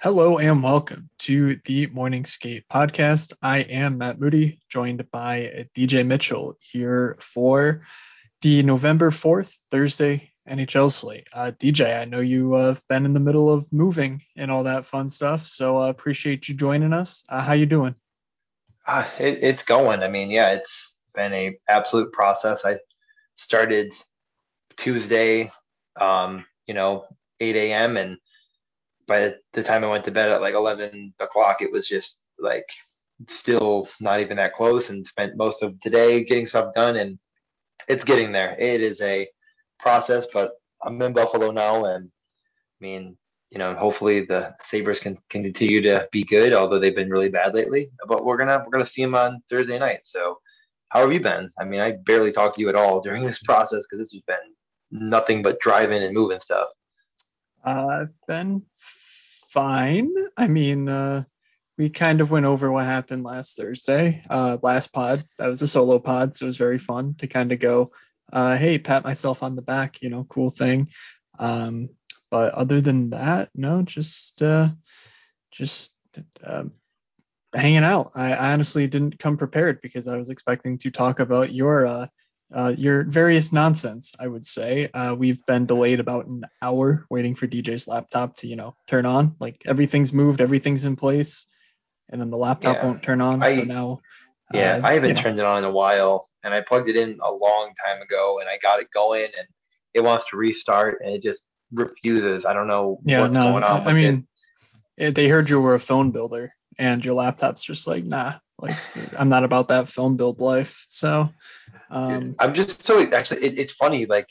Hello and welcome to the Morning Skate podcast. I am Matt Moody, joined by DJ Mitchell here for the November 4th, Thursday NHL slate. Uh, DJ, I know you have been in the middle of moving and all that fun stuff, so I uh, appreciate you joining us. Uh, how you doing? Uh, it, it's going. I mean, yeah, it's been a absolute process. I started Tuesday, um, you know, 8 a.m. and by the time I went to bed at like 11 o'clock, it was just like still not even that close and spent most of today getting stuff done and it's getting there. It is a process, but I'm in Buffalo now and I mean, you know, hopefully the Sabres can, can continue to be good, although they've been really bad lately. But we're gonna we're gonna see them on Thursday night. So how have you been? I mean, I barely talked to you at all during this process because this has been nothing but driving and moving stuff. I've been fine. I mean, uh, we kind of went over what happened last Thursday, uh, last pod. That was a solo pod, so it was very fun to kind of go, uh, hey, pat myself on the back, you know, cool thing. Um, but other than that, no, just uh, just uh, hanging out. I, I honestly didn't come prepared because I was expecting to talk about your uh, uh, your various nonsense. I would say uh, we've been delayed about an hour waiting for DJ's laptop to you know turn on. Like everything's moved, everything's in place, and then the laptop yeah. won't turn on. I, so now. Yeah, uh, I haven't turned know. it on in a while, and I plugged it in a long time ago, and I got it going, and it wants to restart, and it just refuses. I don't know yeah, what's no, going on. I mean, it. they heard you were a phone builder, and your laptop's just like, nah, like I'm not about that phone build life. So um, I'm just so actually, it, it's funny, like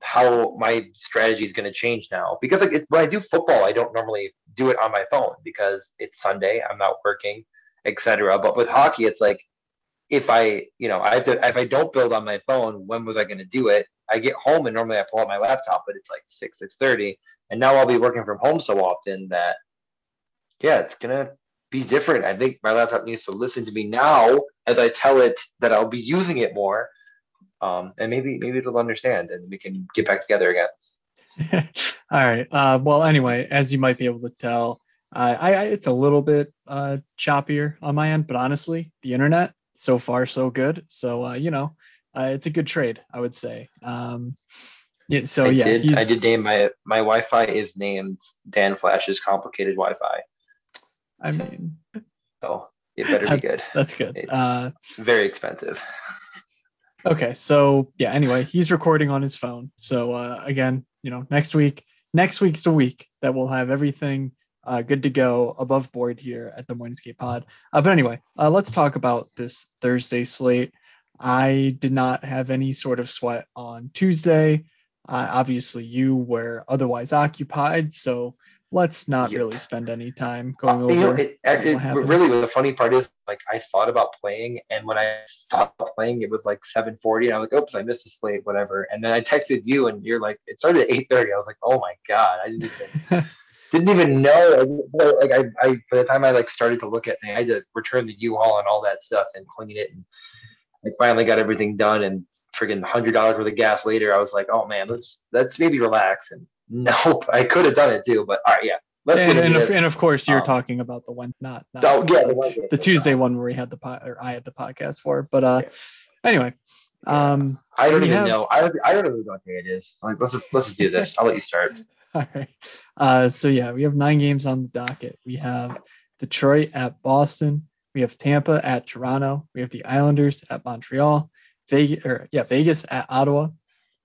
how my strategy is going to change now because like it, when I do football, I don't normally do it on my phone because it's Sunday, I'm not working, etc. But with hockey, it's like if I, you know, I have to, if I don't build on my phone, when was I going to do it? I get home and normally I pull out my laptop, but it's like six, six thirty, and now I'll be working from home so often that yeah, it's gonna be different. I think my laptop needs to listen to me now as I tell it that I'll be using it more. Um, and maybe maybe it'll understand and we can get back together again. All right. Uh, well, anyway, as you might be able to tell, uh, I, I, it's a little bit uh, choppier on my end, but honestly, the internet so far so good. So uh, you know, uh, it's a good trade, I would say. Um, yeah, so I yeah, did, I did name my my Wi-Fi is named Dan Flashes complicated Wi-Fi. I mean, oh, it better be good. That's good. It's uh, very expensive. okay, so yeah. Anyway, he's recording on his phone. So uh, again, you know, next week, next week's the week that we'll have everything uh, good to go above board here at the Morning Skate Pod. Uh, but anyway, uh, let's talk about this Thursday slate. I did not have any sort of sweat on Tuesday. Uh, obviously, you were otherwise occupied, so let's not yeah. really spend any time uh, going over. You know, it, it really, the funny part is, like, I thought about playing, and when I stopped playing, it was like 7:40, and I was like, "Oops, I missed a slate, whatever." And then I texted you, and you're like, "It started at 8:30." I was like, "Oh my god, I didn't even." didn't even know like I, I by the time I like started to look at things, I had to return the U-Haul and all that stuff and clean it and I finally got everything done and friggin' hundred dollars worth of gas later I was like oh man let's let's maybe relax and nope I could have done it too but all right yeah Let's and, and, of, and, of, course, you're um, talking about the one, not, not oh, yeah, the, the, the Tuesday one where we had the pod, or I had the podcast for. But uh, yeah. anyway, um, I don't even have, know. I, I don't really know what day it is. Like, let's just let's just do this. I'll let you start. All right. Uh, so yeah, we have nine games on the docket. We have Detroit at Boston. We have Tampa at Toronto. We have the Islanders at Montreal. Vegas, or yeah, Vegas at Ottawa.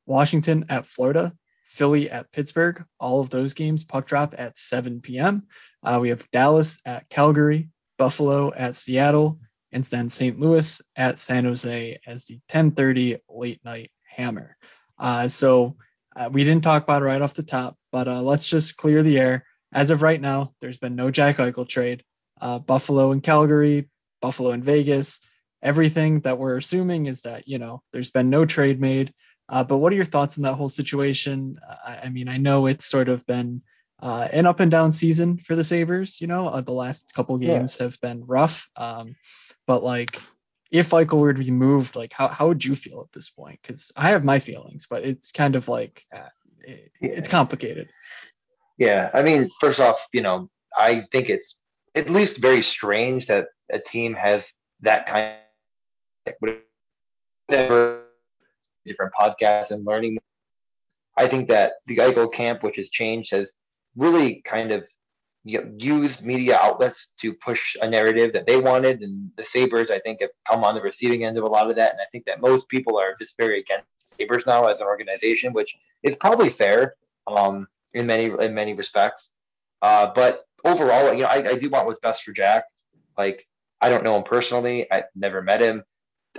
Washington at Florida. Philly at Pittsburgh. All of those games puck drop at 7 p.m. Uh, we have Dallas at Calgary, Buffalo at Seattle, and then St. Louis at San Jose as the 10:30 late night hammer. Uh, so uh, we didn't talk about it right off the top, but uh, let's just clear the air. As of right now, there's been no Jack Eichel trade. Uh, Buffalo and Calgary, Buffalo and Vegas. Everything that we're assuming is that you know there's been no trade made. Uh, but what are your thoughts on that whole situation? I, I mean, I know it's sort of been uh, an up and down season for the Sabres. You know, uh, the last couple games yeah. have been rough. Um, but like, if Eichel were to be moved, like, how, how would you feel at this point? Because I have my feelings, but it's kind of like uh, it, it's complicated. Yeah, I mean, first off, you know, I think it's at least very strange that a team has that kind of whatever different podcasts and learning. I think that the Eichel camp, which has changed, has really kind of you know, used media outlets to push a narrative that they wanted, and the Sabres, I think, have come on the receiving end of a lot of that. And I think that most people are just very against Sabres now as an organization, which is probably fair um, in many in many respects. Uh, but overall, you know, I, I do want what's best for Jack. Like, I don't know him personally. I've never met him.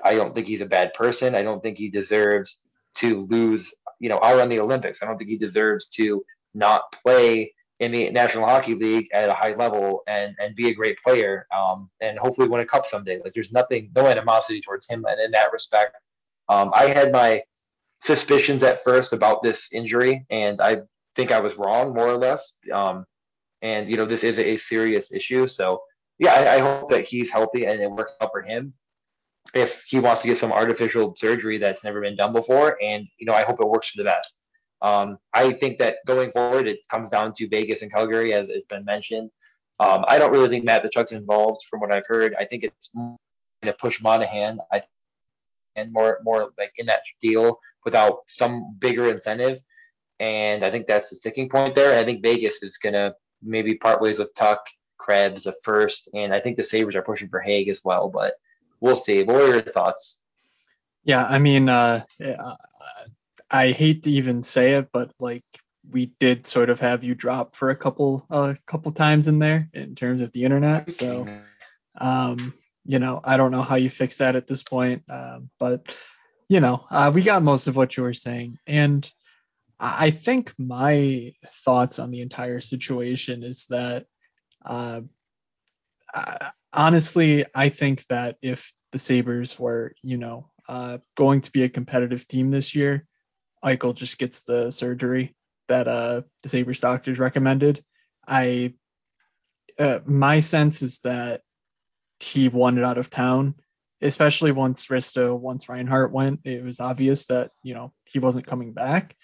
I don't think he's a bad person. I don't think he deserves to lose, you know, out on the Olympics. I don't think he deserves to not play in the National Hockey League at a high level and and be a great player um, and hopefully win a cup someday. Like there's nothing, no animosity towards him and in that respect. Um, I had my suspicions at first about this injury, and I think I was wrong more or less. Um, and you know this is a, a serious issue, so yeah, I, I, hope that he's healthy and it works out for him. If he wants to get some artificial surgery that's never been done before, and you know I hope it works for the best. Um, I think that going forward, it comes down to Vegas and Calgary, as it's been mentioned. Um, I don't really think Matt Tkachuk's involved, from what I've heard. I think it's going to push Monahan, I and more more like in that deal without some bigger incentive. And I think that's the sticking point there. I think Vegas is going to maybe part ways with Tuch, Krebs at first, and I think the Sabres are pushing for Hague as well. But we'll see. What are your thoughts? Yeah, I mean, uh, I hate to even say it, but like we did sort of have you drop for a couple a uh, couple times in there in terms of the internet. So um, you know, I don't know how you fix that at this point. Um, but you know, uh, we got most of what you were saying. And I think my thoughts on the entire situation is that uh, honestly, I think that if the Sabres were, you know, uh, going to be a competitive team this year, Eichel just gets the surgery that uh, the Sabres doctors recommended. I uh, my sense is that he wanted out of town, especially once Risto, once Reinhart went. It was obvious that you know he wasn't coming back.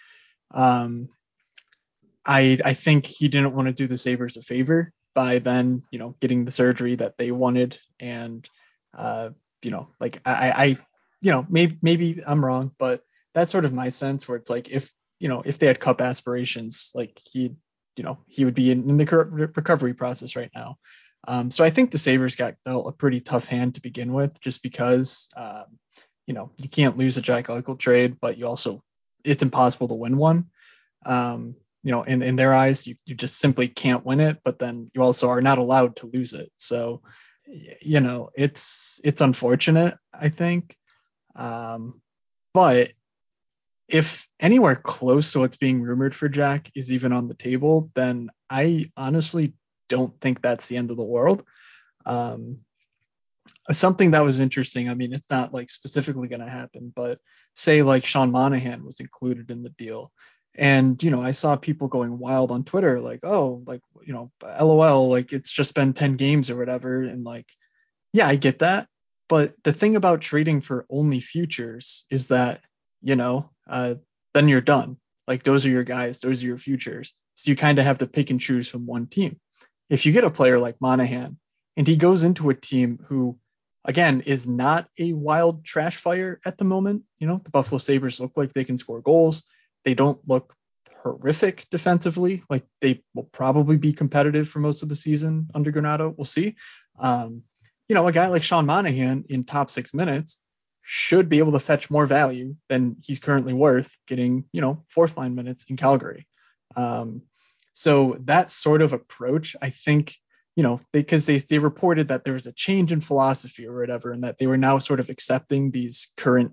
Um, I I think he didn't want to do the Sabres a favor by then you know getting the surgery that they wanted, and uh, you know like I I you know maybe maybe I'm wrong, but that's sort of my sense where it's like if you know if they had cup aspirations like he you know he would be in, in the recovery process right now. Um, so i think the sabres got dealt a pretty tough hand to begin with just because um, you know you can't lose a jack eichel trade but you also it's impossible to win one. Um, you know in, in their eyes you, you just simply can't win it but then you also are not allowed to lose it so you know it's it's unfortunate i think um, but if anywhere close to what's being rumored for Jack is even on the table, then I honestly don't think that's the end of the world. Um, something that was interesting. I mean, it's not like specifically going to happen, but say like Sean Monahan was included in the deal. And, you know, I saw people going wild on Twitter, like, oh, like, you know, LOL, like it's just been 10 games or whatever. And like, yeah, I get that. But the thing about trading for only futures is that you know, uh, then you're done. Like those are your guys, those are your futures. So you kind of have to pick and choose from one team. If you get a player like Monahan and he goes into a team who, again, is not a wild trash fire at the moment, you know, the Buffalo Sabres look like they can score goals. They don't look horrific defensively. Like they will probably be competitive for most of the season under Granato. We'll see. Um, you know, a guy like Sean Monahan in top six minutes should be able to fetch more value than he's currently worth getting, you know, fourth line minutes in Calgary. Um, so that sort of approach, I think, you know, because they, they reported that there was a change in philosophy or whatever, and that they were now sort of accepting these current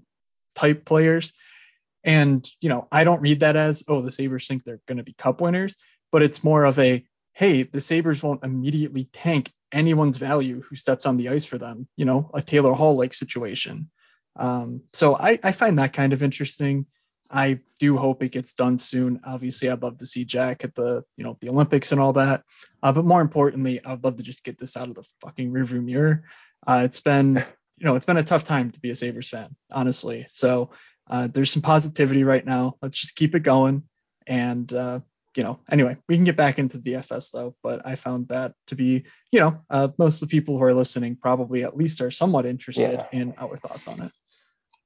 type players. And, you know, I don't read that as, oh, the Sabres think they're going to be cup winners, but it's more of a, hey, the Sabres won't immediately tank anyone's value who steps on the ice for them, you know, a Taylor Hall like situation. Um, so I, I find that kind of interesting. I do hope it gets done soon. Obviously, I'd love to see Jack at the you know the Olympics and all that. Uh, but more importantly, I'd love to just get this out of the fucking rearview mirror. Uh, it's been you know it's been a tough time to be a Sabres fan, honestly. So uh, there's some positivity right now. Let's just keep it going, and uh, you know, anyway, we can get back into DFS though, but I found that to be, you know, uh, most of the people who are listening probably at least are somewhat interested yeah. in our thoughts on it.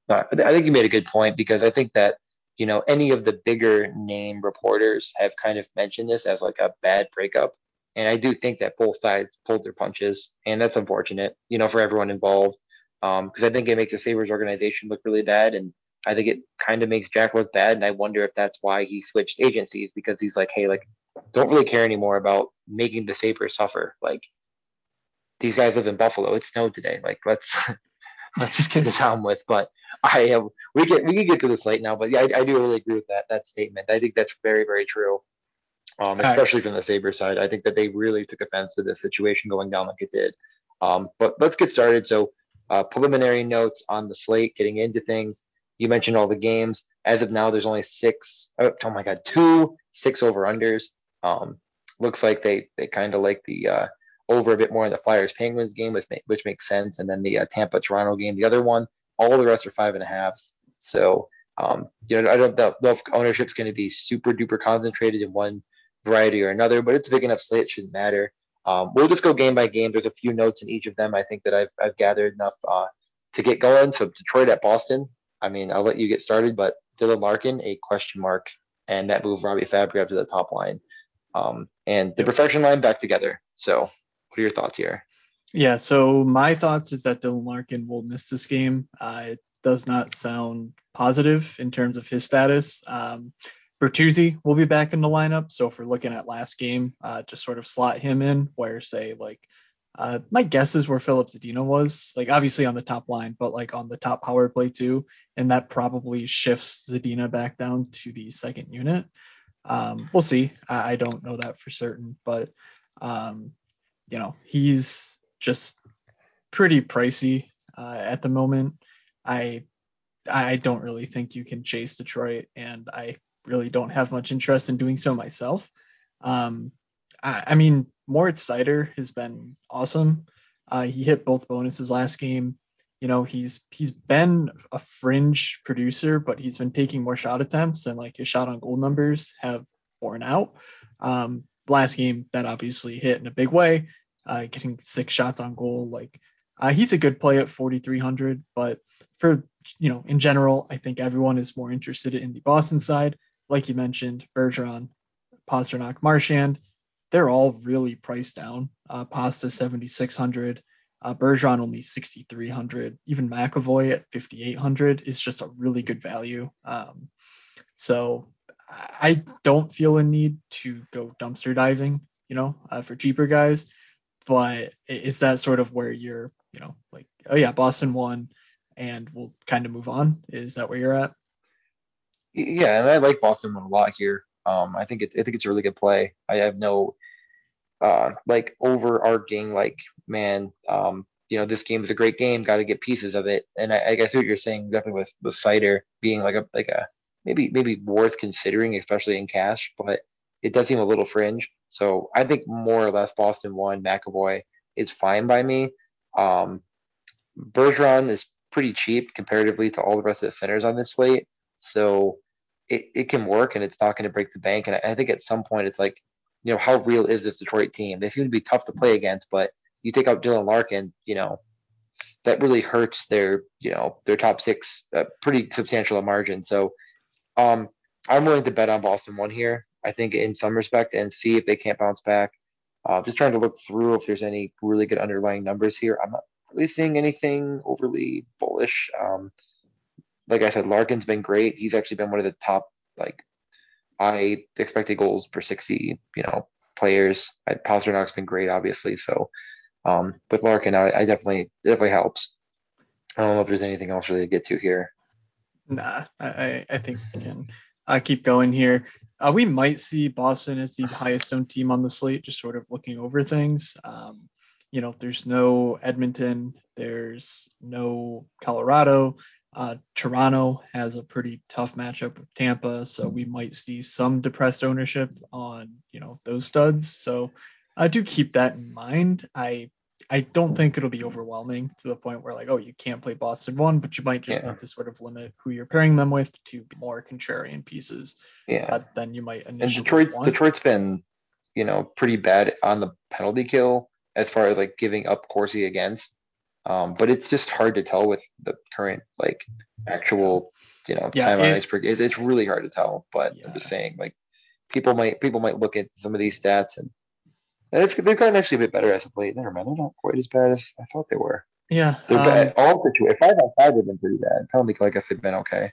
I think you made a good point because I think that, you know, any of the bigger name reporters have kind of mentioned this as like a bad breakup. And I do think that both sides pulled their punches, and that's unfortunate, you know, for everyone involved. Because um, I think it makes the Sabres organization look really bad, and I think it kind of makes Jack look bad, and I wonder if that's why he switched agencies because he's like, hey, like, don't really care anymore about making the Sabres suffer. Like, these guys live in Buffalo. It snowed today. Like, let's let's just get this on with. But I have we can we can get to this late now. But yeah, I, I do really agree with that that statement. I think that's very very true. Um, especially right. from the Sabres side, I think that they really took offense to this situation going down like it did. Um, but let's get started. So, uh, preliminary notes on the slate, getting into things. You mentioned all the games. As of now, there's only six. Oh, oh my God, two six over unders. Um, looks like they they kind of like the uh, over a bit more in the Flyers Penguins game, which which makes sense, and then the uh, Tampa Toronto game. The other one, all the rest are five and a halves. So um, you know, I don't know if ownership's going to be super duper concentrated in one variety or another, but it's a big enough slate, it shouldn't matter. Um, we'll just go game by game. There's a few notes in each of them. I think that I've, I've gathered enough uh, to get going. So Detroit at Boston, I mean, I'll let you get started, but Dylan Larkin, a question mark, and that move Robbie Fabbri up to the top line. Um, and the perfection line back together. So, what are your thoughts here? Yeah, so my thoughts is that Dylan Larkin will miss this game. Uh, it does not sound positive in terms of his status. Um, Bertuzzi will be back in the lineup. So if we're looking at last game, uh, just sort of slot him in where, say, like uh, my guess is where Filip Zadina was, like obviously on the top line, but like on the top power play too, and that probably shifts Zadina back down to the second unit. Um, we'll see. I, I, don't know that for certain, but um, you know he's just pretty pricey uh, at the moment. I I don't really think you can chase Detroit, and I really don't have much interest in doing so myself. Um, I, I mean, Moritz Seider has been awesome. Uh, he hit both bonuses last game. You know, he's he's been a fringe producer, but he's been taking more shot attempts and like his shot on goal numbers have borne out. Um, last game that obviously hit in a big way, uh, getting six shots on goal. Like uh, he's a good play at 4,300, but for you know in general, I think everyone is more interested in the Boston side. Like you mentioned, Bergeron, Pastrnak, Marchand they're all really priced down. Uh, Pasta 7,600, uh, Bergeron only 6,300. Even McAvoy at 5,800 is just a really good value. Um, so I don't feel a need to go dumpster diving, you know, uh, for cheaper guys. But is that sort of where you're, you know, like, oh yeah, Boston won, and we'll kind of move on? Is that where you're at? Yeah, and I like Boston one a lot here. Um, I think it's I think it's a really good play. I have no uh like overarching like man um you know this game is a great game got to get pieces of it. And I, I guess what you're saying definitely with the Seider being like a like a maybe maybe worth considering especially in cash but it does seem a little fringe. So I think more or less Boston one McAvoy is fine by me. Um Bergeron is pretty cheap comparatively to all the rest of the centers on this slate. So it, it can work and it's not going to break the bank. And I, I think at some point it's like, you know, how real is this Detroit team? They seem to be tough to play against, but you take out Dylan Larkin, you know, that really hurts their, you know, their top six, uh, pretty substantial margin. So, um, I'm willing to bet on Boston one here. I think in some respect, and see if they can't bounce back. Uh, just trying to look through if there's any really good underlying numbers here. I'm not really seeing anything overly bullish. Um, like I said, Larkin's been great. He's actually been one of the top like I expected goals per 60, you know, players. I, Pastrnak's been great, obviously. So um, with Larkin, I, I definitely definitely helps. I don't know if there's anything else really to get to here. Nah, I, I think we can uh, keep going here. Uh, we might see Boston as the highest owned team on the slate, just sort of looking over things. Um, you know, there's no Edmonton, there's no Colorado, uh, Toronto has a pretty tough matchup with Tampa, so we might see some depressed ownership on you know those studs. So I do keep that in mind. I I don't think it'll be overwhelming to the point where like, oh, you can't play Boston one, but you might just Yeah. need to sort of limit who you're pairing them with to more contrarian pieces Yeah. that then you might And initially Detroit's want. Detroit's been, you know, pretty bad on the penalty kill as far as like giving up Corsi against. Um, but it's just hard to tell with the current like actual, you know, Yeah, time on it- ice per it's, it's really hard to tell. But I'm just saying, like people might people might look at some of these stats and they've, they've gotten actually a bit better as of late. Never mind, they're not quite as bad as I thought they were. Yeah, They're um, bad. All situations. Five on five have been pretty bad. Penalty kill, I guess, have been okay.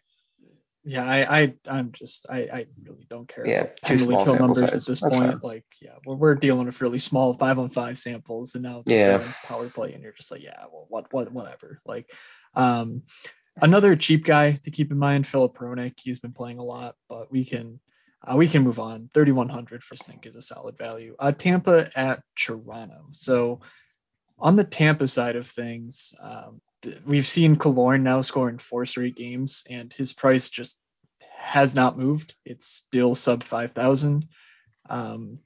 Yeah. I, I, I'm just, I, I really don't care Yeah, about penalty kill numbers size. at this That's point. fine. Like, yeah, we're, we're dealing with really small five on five samples, and now Yeah. power play, and you're just like, yeah, well, what, what, whatever. Like, um, another cheap guy to keep in mind, Filip Hronek. He's been playing a lot, but we can. Uh, we can move on. 3,100 for Stink is a solid value. Uh, Tampa at Toronto. So on the Tampa side of things, um, we've seen Killorn now scoring four straight games, and his price just has not moved. It's still sub 5,000. Um,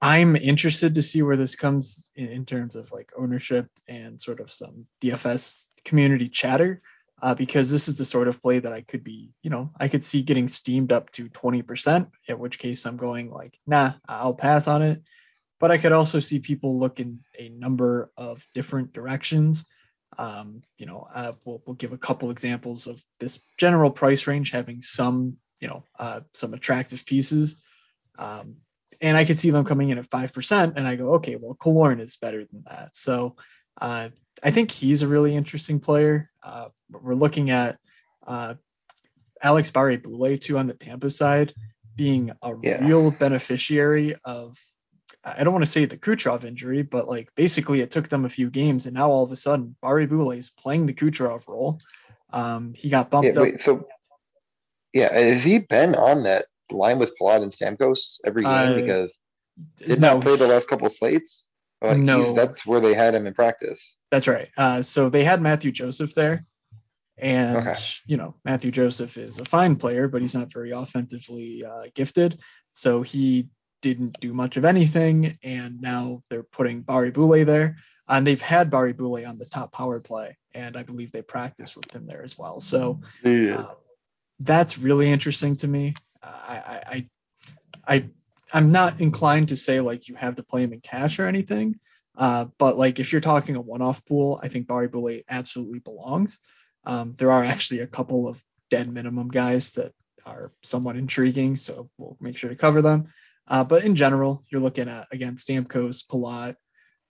I'm interested to see where this comes in, in terms of like ownership and sort of some DFS community chatter, uh, because this is the sort of play that I could be, you know, I could see getting steamed up to 20%, at which case I'm going like, nah, I'll pass on it. But I could also see people look in a number of different directions. Um, you know, uh, we'll, we'll give a couple examples of this general price range having some, you know, uh, some attractive pieces. Um, and I could see them coming in at 5%, and I go, okay, well, Killorn is better than that. So uh, I think he's a really interesting player. Uh, we're looking at uh, Alex Barré-Boulet, too, on the Tampa side, being a Yeah. real beneficiary of, I don't want to say the Kucherov injury, but like basically it took them a few games, and now all of a sudden, Barré-Boulet is playing the Kucherov role. Um, he got Yeah, bumped up. so yeah, has he been on that line with Palat and Stamkos every game? Uh, because did no, not play the last couple slates. Like, No. that's where they had him in practice. That's right. Uh, so they had Mathieu Joseph there, and Okay. you know Mathieu Joseph is a fine player, but he's not very offensively uh, gifted. So he didn't do much of anything, and now they're putting Barré-Boulet there, and they've had Barré-Boulet on the top power play, and I believe they practiced with him there as well. So um, that's really interesting to me. Uh, I, I, I, I, I'm not inclined to say like you have to play him in cash or anything. Uh, but like if you're talking a one-off pool, I think Barré-Boulet absolutely belongs. Um, there are actually a couple of dead minimum guys that are somewhat intriguing, so we'll make sure to cover them. Uh, but in general, you're looking at again Stamkos, Palat,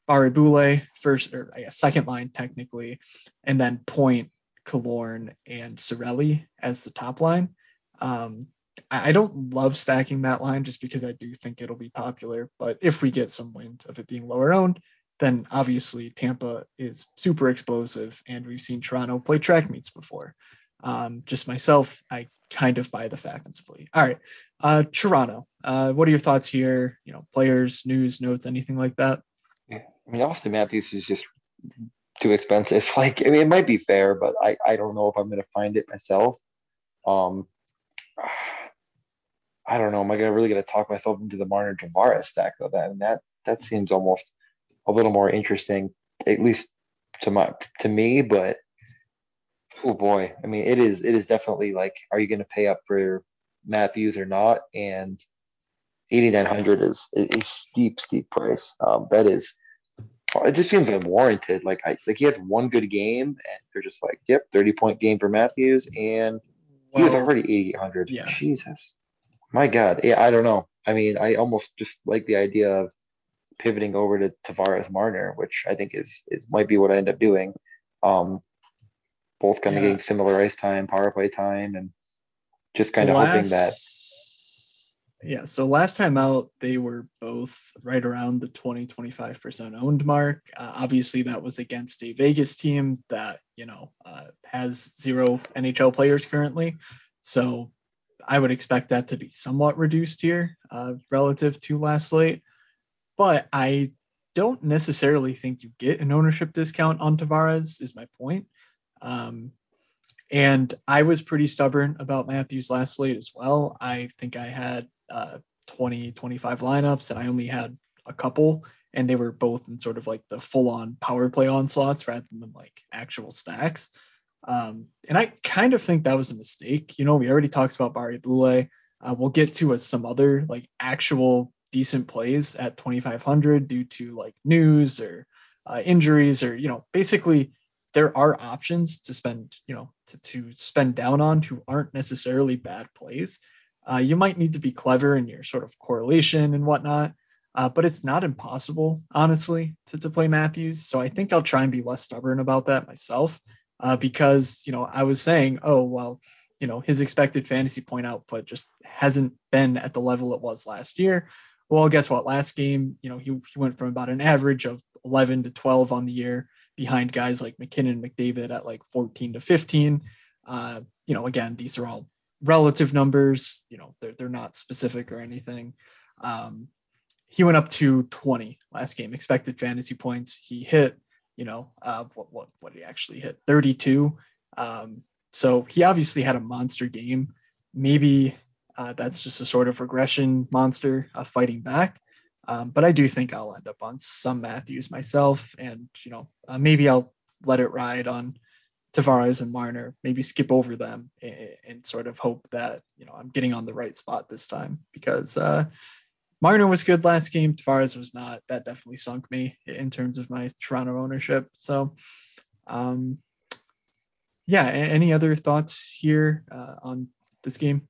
Barré-Boulet, first or I guess second line technically, and then Point, Killorn, and Cirelli as the top line. Um, I don't love stacking that line just because I do think it'll be popular. But if we get some wind of it being lower owned, then obviously Tampa is super explosive, and we've seen Toronto play track meets before. Um, just myself, I kind of buy the factensively. All right, uh, Toronto. Uh, what are your thoughts here? You know, players, news, notes, anything like that? Yeah. I mean, Auston Matthews is just too expensive. Like, I mean, it might be fair, but I, I don't know if I'm going to find it myself. Um, I don't know. Am I gonna really gonna talk myself into the Marner Tavares stack though? That and that that seems almost a little more interesting, at least to my to me. But oh boy, I mean, it is it is definitely like, are you gonna pay up for Matthews or not? And 8900 is is a steep steep price. Um, that is. It just seems unwarranted. Like I like he has one good game, and they're just like, "Yep, thirty point game for Matthews," and he was already eighty eight hundred. yeah. Jesus, my God. Yeah, I don't know. I mean, I almost just like the idea of pivoting over to Tavares Marner, which I think is is might be what I end up doing. Um, both kind of Yeah. getting similar ice time, power play time, and just kind of hoping that. Yeah, so last time out, they were both right around the 20 25% owned mark. Uh, obviously, that was against a Vegas team that, you know, uh, has zero NHL players currently. So I would expect that to be somewhat reduced here uh, relative to last slate. But I don't necessarily think you get an ownership discount on Tavares, is my point. Um, and I was pretty stubborn about Matthews last slate as well. I think I had uh, 20, 25 lineups, and I only had a couple and they were both in sort of like the full on power play onslaughts rather than like actual stacks. Um, and I kind of think that was a mistake. You know, we already talked about Barré-Boulet. Uh, we'll get to a, some other like actual decent plays at 2,500 due to like news or uh, injuries or, you know, basically there are options to spend, you know, to, to spend down on who aren't necessarily bad plays. Uh, you might need to be clever in your sort of correlation and whatnot, uh, but it's not impossible, honestly, to, to play Matthews. So I think I'll try and be less stubborn about that myself uh, because, you know, I was saying, oh, well, you know, his expected fantasy point output just hasn't been at the level it was last year. Well, guess what? Last game, you know, he, he went from about an average of 11 to 12 on the year behind guys like MacKinnon, and McDavid at like 14 to 15. Uh, you know, again, these are all relative numbers. You know, they're they're not specific or anything. Um, he went up to 20 last game expected fantasy points. He hit, you know, uh, what what what did he actually hit? 32. Um, so he obviously had a monster game. Maybe uh, that's just a sort of regression monster uh, fighting back. Um, but I do think I'll end up on some Matthews myself, and you know uh, maybe I'll let it ride on Tavares and Marner. Maybe skip over them and, and, sort of hope that you know I'm getting on the right spot this time because uh, Marner was good last game. Tavares was not. That definitely sunk me in terms of my Toronto ownership. So, um, yeah. Any other thoughts here uh, on this game?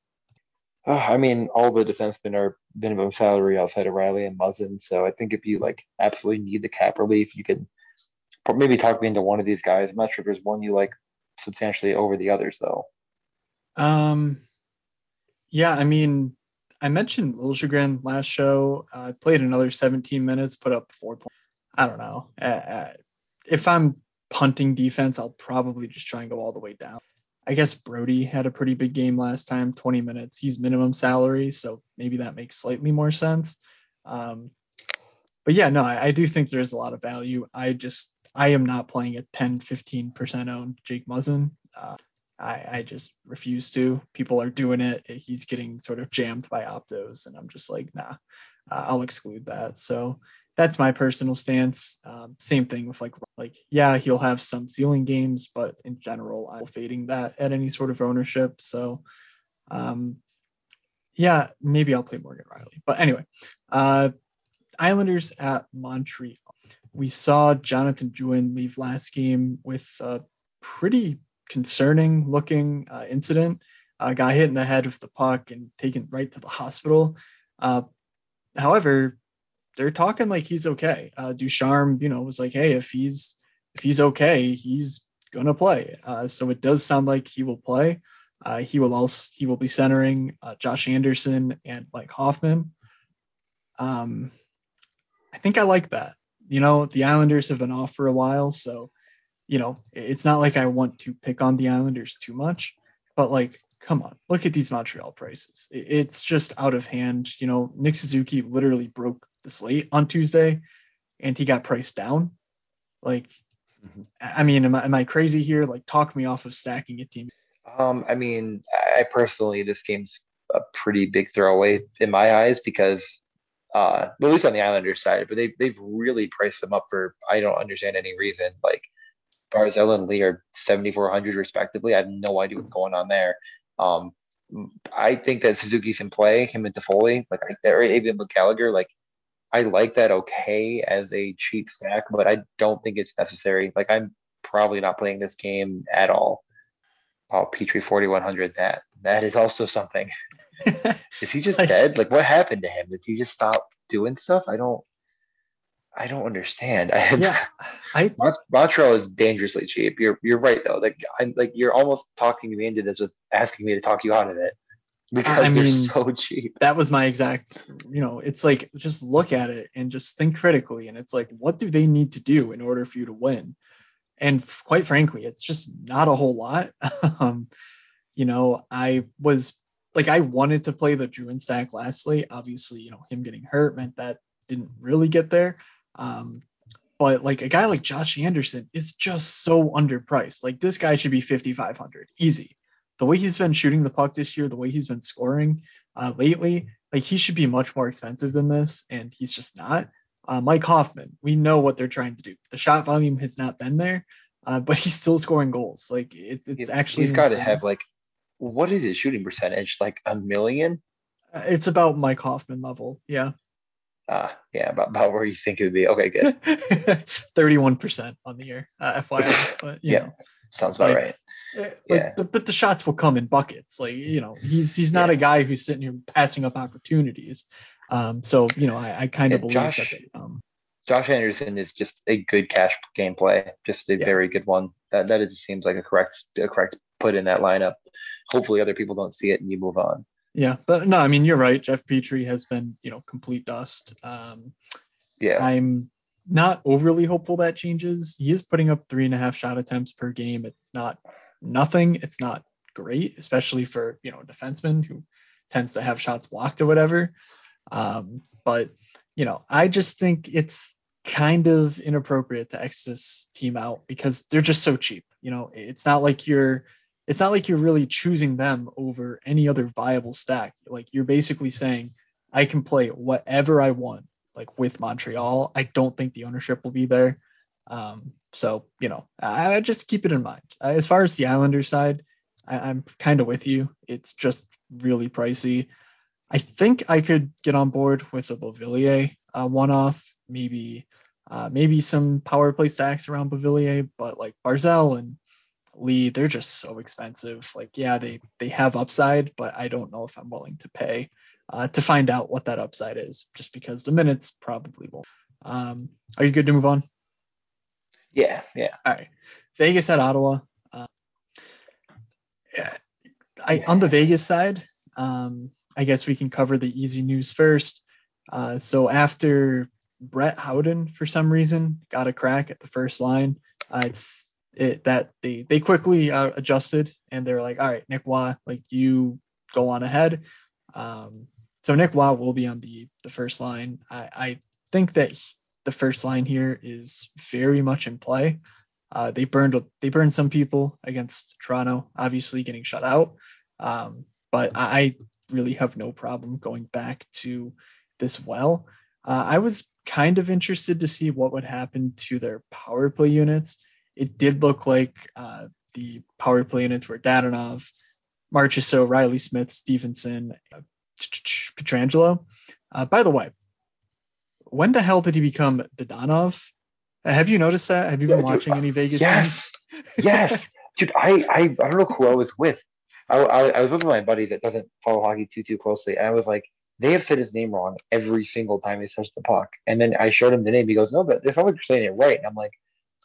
Uh, I mean, all the defensemen are minimum salary outside of Rielly and Muzzin. So I think if you like absolutely need the cap relief, you could maybe talk me into one of these guys. I'm not sure if there's one you like substantially over the others though. Um, yeah, I mean, I mentioned Liljegren last show. I uh, played another 17 minutes, put up four points. I don't know. Uh, uh, if I'm punting defense, I'll probably just try and go all the way down. I guess Brodie had a pretty big game last time, 20 minutes. He's minimum salary, so maybe that makes slightly more sense. Um, but yeah, no, I, I, do think there's a lot of value. I just, I am not playing a 10, 15% owned Jake Muzzin. Uh, I, I just refuse to. People are doing it. He's getting sort of jammed by optos, and I'm just like, nah, uh, I'll exclude that. So that's my personal stance. Um, same thing with like like yeah, he'll have some ceiling games, but in general, I'm fading that at any sort of ownership. So um, yeah, maybe I'll play Morgan Rielly. But anyway, uh, Islanders at Montreal. We saw Jonathan Drouin leave last game with a pretty concerning looking uh, incident. Uh, got hit in the head with the puck and taken right to the hospital. Uh, however, they're talking like he's okay. Uh, Ducharme, you know, was like, hey, if he's if he's okay, he's gonna play. Uh, so it does sound like he will play. Uh, he will also he will be centering uh, Josh Anderson and Mike Hoffman. Um, I think I like that. You know, the Islanders have been off for a while, so you know it's not like I want to pick on the Islanders too much, but like come on, look at these Montreal prices. It's just out of hand. You know, Nick Suzuki literally broke the slate on Tuesday and he got priced down. Like, mm-hmm. I mean, am I, am I crazy here? Like, talk me off of stacking a team. Um, I mean, I personally, this game's a pretty big throwaway in my eyes because, uh, at least on the Islanders side, but they they've really priced them up for I don't understand any reason. Like Barzal and Lee are 7,400 respectively. I have no idea what's going on there. Um, I think that Suzuki can play him and Toffoli, like or even with Gallagher. Like I like that okay as a cheap stack, but I don't think it's necessary. Like I'm probably not playing this game at all. Oh, Petry 4100. That that is also something. is he just dead? Like what happened to him? Did he just stop doing stuff? I don't. I don't understand. I yeah, I Montreal is dangerously cheap. You're you're right though. Like I'm like you're almost talking me into this with asking me to talk you out of it because I mean, so cheap. That was my exact. You know, it's like just look at it and just think critically, and it's like, what do they need to do in order for you to win? And quite frankly, it's just not a whole lot. um, you know, I was like, I wanted to play the Drouin stack lastly. Obviously, you know, him getting hurt meant that didn't really get there. Um, but like a guy like Josh Anderson is just so underpriced. Like this guy should be 5,500 easy. The way he's been shooting the puck this year, the way he's been scoring uh, lately, like he should be much more expensive than this, and he's just not. uh, Mike Hoffman, we know what they're trying to do. The shot volume has not been there, uh, but he's still scoring goals. Like it's it's actually he's got to have like what is his shooting percentage? Like a million? Uh, it's about Mike Hoffman level. Yeah. Uh, yeah, about, about where you think it would be. Okay, good. 31% on the year, uh, FYI. But, yeah, know, sounds about like, right. Eh, yeah. But, but, the shots will come in buckets. Like, you know, he's he's not yeah. a guy who's sitting here passing up opportunities. Um, so, you know, I, I kind of believe Josh, that they, um, Josh Anderson is just a good cash gameplay, just a yeah. very good one. That that it just seems like a correct a correct put in that lineup. Hopefully, other people don't see it and you move on. Yeah, but no, I mean you're right. Jeff Petry has been you know complete dust. Um, yeah, I'm not overly hopeful that changes. He is putting up three and a half shot attempts per game. It's not nothing. It's not great, especially for you know a defenseman who tends to have shots blocked or whatever. Um, but you know, I just think it's kind of inappropriate to X this team out because they're just so cheap. You know, it's not like you're it's not like you're really choosing them over any other viable stack. Like you're basically saying, I can play whatever I want, like with Montreal. I don't think the ownership will be there. Um, so, you know, I, I just keep it in mind. As far as the Islanders side, I, am kind of with you. It's just really pricey. I think I could get on board with a Beauvillier uh, one off, maybe uh, maybe some power play stacks around Beauvillier, but like Barzal and Lee, they're just so expensive. Like, yeah, they they have upside, but I don't know if I'm willing to pay uh, to find out what that upside is, just because the minutes probably won't. Um, are you good to move on? Yeah, yeah. All right. Vegas at Ottawa. Uh, yeah, I on the Vegas side, um, I guess we can cover the easy news first. Uh, so after Brett Howden, for some reason, got a crack at the first line, uh, it's it that they they quickly uh, adjusted and they're like, all right, Nick Roy, like you go on ahead. Um, so Nick Roy will be on the the first line. I, I think that the first line here is very much in play. Uh, they burned they burned some people against Toronto, obviously getting shut out. Um, but I really have no problem going back to this well. Uh, I was kind of interested to see what would happen to their power play units it did look like uh, the power play units were Dadonov, Marchessault, Reilly Smith, Stephenson, uh, Pietrangelo. Uh, by the way, when the hell did he become Dadonov? Uh, have you noticed that? Have you been watching any Vegas yes, yes, dude. I, I I don't know who I was with. I, I, I was with my buddy that doesn't follow hockey too too closely, and I was like, they have said his name wrong every single time they touch the puck. And then I showed him the name. He goes, no, but they sounds like you're saying it right. And I'm like,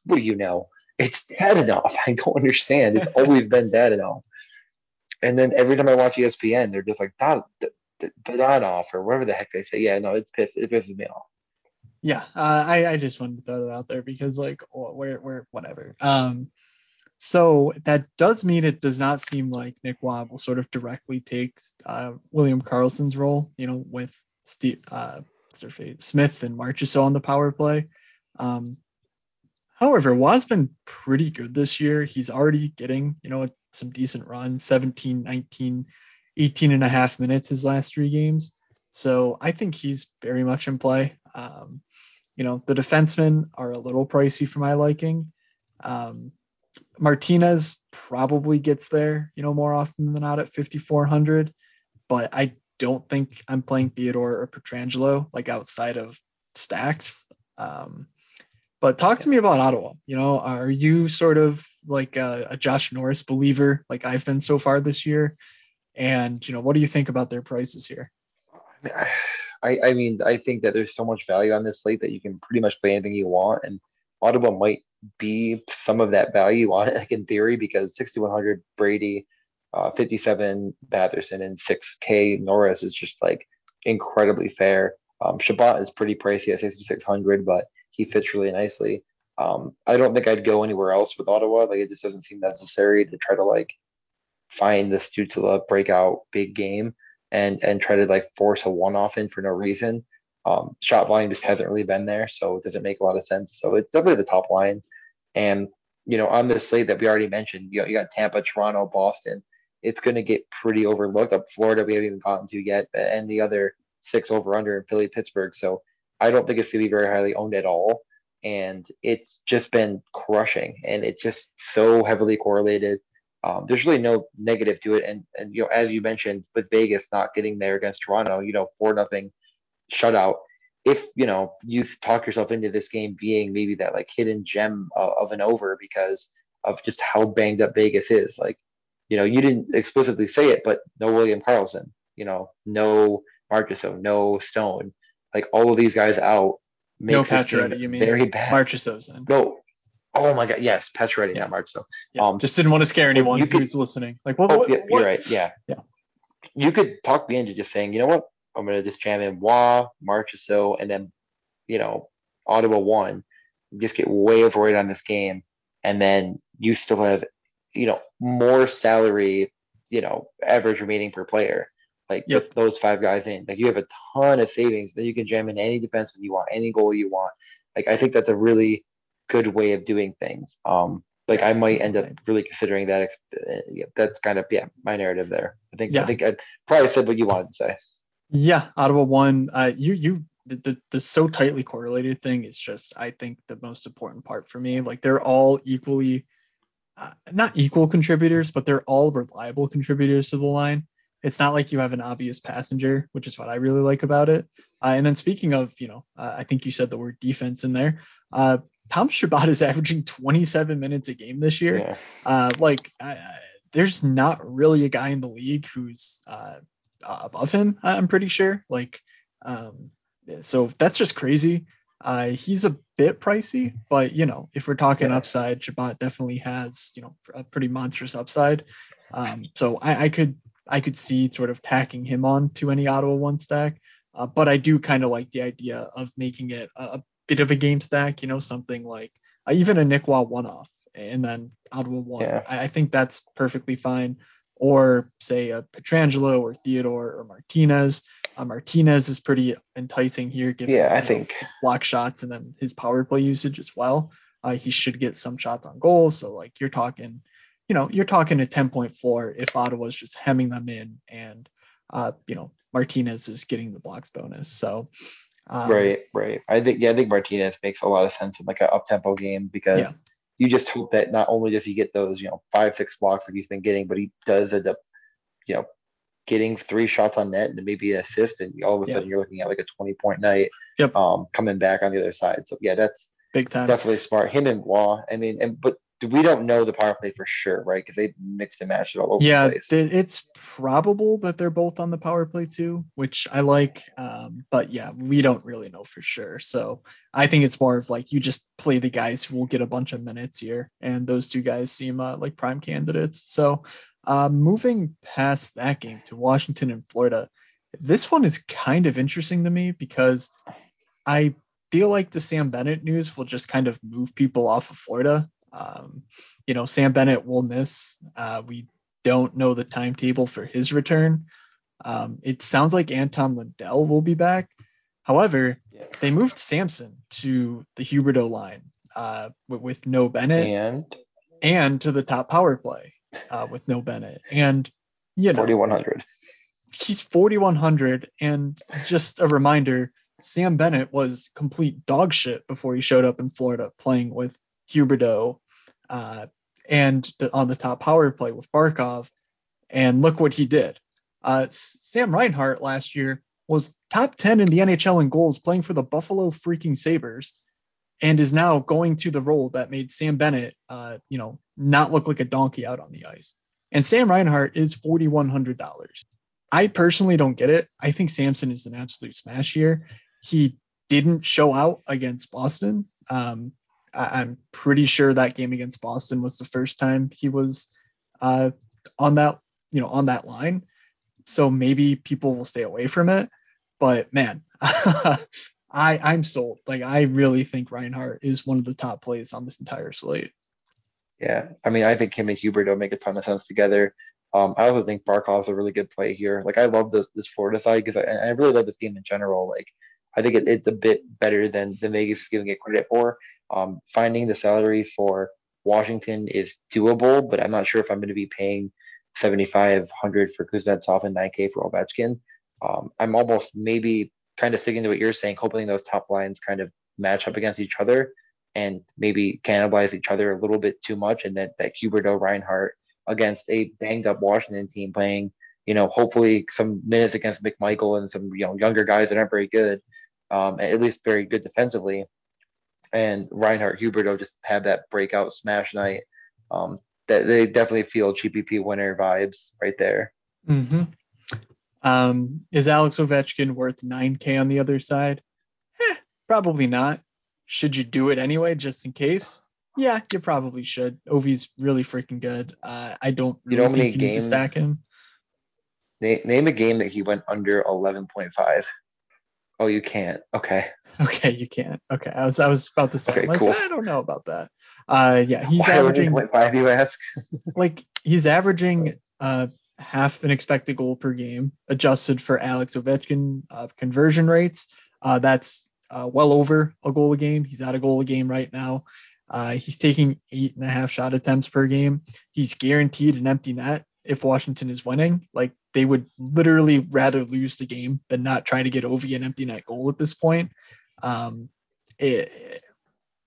what do you know? it's Dadonov. I don't understand. It's always been Dadonov. And then every time I watch ESPN, they're just like Dad, Dadonov or whatever the heck they say. Yeah, no, it's pissed. It pisses me off. Yeah, uh, I I just wanted to throw that out there because like where where whatever. Um, so that does mean it does not seem like Nick Roy will sort of directly take uh, William Karlsson's role, you know, with Steve uh, Smith and Marchessault on the power play. Um, However, Roy's been pretty good this year. He's already getting, you know, some decent runs 17, 19, 18 and a half minutes his last three games. So I think he's very much in play. Um, you know, the defensemen are a little pricey for my liking. Um, Martinez probably gets there, you know, more often than not at 5,400, but I don't think I'm playing Theodore or Pietrangelo like outside of stacks. Um, but talk to me about Ottawa. You know, are you sort of like a, a, Josh Norris believer, like I've been so far this year? And you know, what do you think about their prices here? I, I mean, I think that there's so much value on this slate that you can pretty much play anything you want, and Ottawa might be some of that value on it, like in theory, because 6100 Brady, uh, 57 Batherson, and 6K Norris is just like incredibly fair. Um, Chabot is pretty pricey at 6600, but he fits really nicely. Um, I don't think I'd go anywhere else with Ottawa. Like it just doesn't seem necessary to try to like find this Stützle breakout big game and and try to like force a one off in for no reason. Um, shot volume just hasn't really been there, so it doesn't make a lot of sense. So it's definitely the top line. And you know, on this slate that we already mentioned, you know, you got Tampa, Toronto, Boston. It's going to get pretty overlooked. Up Florida, we haven't even gotten to yet, and the other six over under in Philly, Pittsburgh. So I don't think it's going to be very highly owned at all. And it's just been crushing, and it's just so heavily correlated. Um, there's really no negative to it, and and you know, as you mentioned, with Vegas not getting there against Toronto, you know, four nothing shutout. If you know you talk yourself into this game being maybe that like hidden gem of, of an over because of just how banged up Vegas is, like you know, you didn't explicitly say it, but no William Karlsson, you know, no Marchessault, no Stone, like all of these guys out makes no Pacioretty, you mean? Very bad. Marchessault's in. No. Oh my god, yes, Pacioretty, yeah. not Marchessault. Yeah. Um, just didn't want to scare anyone you could, who's listening. Like, what? Oh, what, yeah, what? you're right. Yeah, yeah. You could talk me into just saying, you know what, I'm gonna just jam in Wah, Marchessault, and then, you know, Ottawa one, just get way overrated on this game, and then you still have you know, more salary, you know, average remaining per player. Like yep. those five guys in, like you have a ton of savings that you can jam in any defenseman you want, any goal you want. Like I think that's a really good way of doing things. Um, like I might end up really considering that. Uh, that's kind of yeah my narrative there. I think yeah. I think I probably said what you wanted to say. Yeah, out Ottawa one. Uh, you you the, the, the so tightly correlated thing is just I think the most important part for me. Like they're all equally uh, not equal contributors, but they're all reliable contributors to the line. It's not like you have an obvious passenger, which is what I really like about it. Uh, and then speaking of, you know, uh, I think you said the word defense in there. Tom Chabot is averaging 27 minutes a game this year. Yeah. Uh, like, there's not really a guy in the league who's uh, above him. I'm pretty sure. Like, um, so that's just crazy. Uh, he's a bit pricey, but you know, if we're talking yeah. upside, Chabot definitely has you know a pretty monstrous upside. Um, so I, I, could I could see sort of tacking him on to any Ottawa one stack, uh, but I do kind of like the idea of making it a, bit of a game stack. You know, something like uh, even a Roy one off and then Ottawa one. Yeah. I, I think that's perfectly fine. Or say a Pietrangelo or Theodore or Martinez. Uh, Martinez is pretty enticing here, given yeah, I think his block shots and then his power play usage as well. Uh, he should get some shots on goal. So like you're talking, you know, you're talking a 10 point floor if Ottawa's just hemming them in and uh, you know, Martinez is getting the blocks bonus. So um, right, right. I think yeah, I think Martinez makes a lot of sense in like an up tempo game because yeah. you just hope that not only does he get those, you know, five, six blocks like he's been getting, but he does end up, you know, getting three shots on net and maybe an assist, and all of a sudden you're looking at like a 20 point night. Yep. Um, coming back on the other side. So yeah, that's big time. Definitely smart. Him and Wah. I mean, and but we don't know the power play for sure, right? Because they mixed and matched it all over yeah, the place. Yeah, it's probable that they're both on the power play too, which I like. Um, but yeah, we don't really know for sure. So I think it's more of like you just play the guys who will get a bunch of minutes here, and those two guys seem uh, like prime candidates. So uh, moving past that game to Washington and Florida, this one is kind of interesting to me because I feel like the Sam Bennett news will just kind of move people off of Florida. Um, you know, Sam Bennett will miss. Uh, we don't know the timetable for his return. Um, it sounds like Anton Lundell will be back. However, yeah. they moved Samson to the Huberdeau line uh, with, with no Bennett and and to the top power play uh, with no Bennett. And, you know, 4,100. He's 4,100. And just a reminder Sam Bennett was complete dog shit before he showed up in Florida playing with Huberdeau uh, and the, on the top power play with Barkov. And look what he did. Uh, Sam Reinhart last year was top 10 in the NHL in goals playing for the Buffalo freaking Sabres and is now going to the role that made Sam Bennett, uh, you know, not look like a donkey out on the ice. And Sam Reinhart is $4,100. I personally don't get it. I think Samson is an absolute smash here. He didn't show out against Boston. Um, I- am pretty sure that game against Boston was the first time he was uh, on that, you know, on that line. So maybe people will stay away from it. But man, I I'm sold. Like I really think Reinhart is one of the top plays on this entire slate. Yeah, I mean, I think him and Huberdeau make a ton of sense together. Um, I also think Barkov's a really good play here. Like I love this this Florida side because I, I really love this game in general. Like I think it, it's a bit better than the Vegas is giving it credit for. Um, finding the salary for Washington is doable, but I'm not sure if I'm going to be paying 7,500 for Kuznetsov and 9K for Ovechkin. Um, I'm almost maybe kind of sticking to what you're saying, hoping those top lines kind of match up against each other and maybe cannibalize each other a little bit too much, and that that Huberdeau Reinhart against a banged up Washington team playing, you know, hopefully some minutes against McMichael and some you know younger guys that aren't very good, um, at least very good defensively. And Reinhart Huberdeau just have that breakout smash night. Um, that they definitely feel GPP winner vibes right there. Mm-hmm. Um, is Alex Ovechkin worth 9K on the other side? Eh, probably not. Should you do it anyway, just in case? Yeah, you probably should. Ovi's really freaking good. Uh, I don't really you know think you games, need to stack him. Name, name a game that he went under 11.5. Oh, you can't. Okay. Okay, you can't. Okay, I was I was about to say. Okay, like, cool. I don't know about that. Uh, yeah, he's Why averaging. Five, you ask? like he's averaging uh half an expected goal per game, adjusted for Alex Ovechkin uh, conversion rates. Uh, that's uh, well over a goal a game. He's at a goal a game right now. Uh, he's taking eight and a half shot attempts per game. He's guaranteed an empty net if Washington is winning. Like they would literally rather lose the game than not try to get Ovi an empty net goal at this point. Um, it,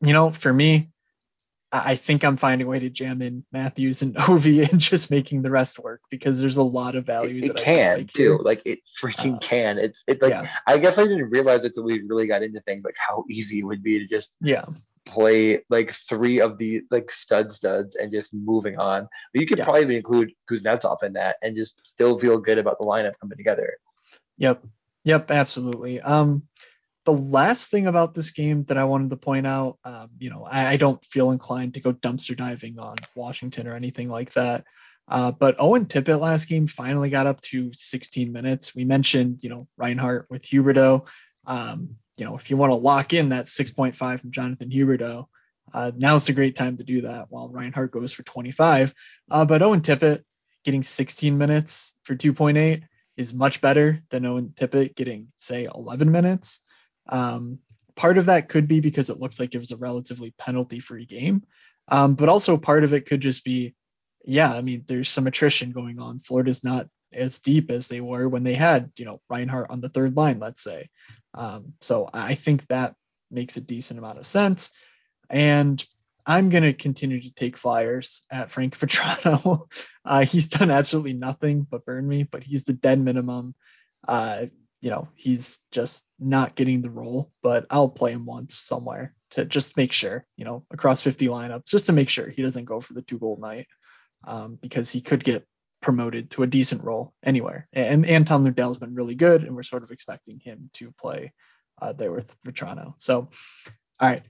you know, for me, I think I'm finding a way to jam in Matthews and Ovi and just making the rest work because there's a lot of value it, it that can like too. Like it freaking uh, can. It's it's like yeah. I guess I didn't realize it until we really got into things like how easy it would be to just yeah play like three of the like stud studs and just moving on. But you could yeah. probably include Kuznetsov in that and just still feel good about the lineup coming together. Yep. Yep, absolutely. Um the last thing about this game that I wanted to point out, um, you know, I, I, don't feel inclined to go dumpster diving on Washington or anything like that. Uh, but Owen Tippett last game finally got up to 16 minutes. We mentioned, you know, Reinhart with Huberdeau. Um, you know, if you want to lock in that 6.5 from Jonathan Huberdeau, uh, now's the great time to do that while Reinhart goes for 25. Uh, but Owen Tippett getting 16 minutes for 2.8 is much better than Owen Tippett getting, say, 11 minutes. Um, part of that could be because it looks like it was a relatively penalty free game. Um, but also part of it could just be, yeah, I mean, there's some attrition going on. Florida's not as deep as they were when they had, you know, Reinhart on the third line, let's say. Um, so I think that makes a decent amount of sense. And I'm going to continue to take flyers at Frank Vatrano. uh, he's done absolutely nothing but burn me, but he's the dead minimum. Uh, you know, he's just not getting the role, but I'll play him once somewhere to just make sure, you know, across 50 lineups, just to make sure he doesn't go for the two goal night um, because he could get promoted to a decent role anywhere. And and Anton Lundell's been really good, and we're sort of expecting him to play uh, there with Vatrano. So, all right,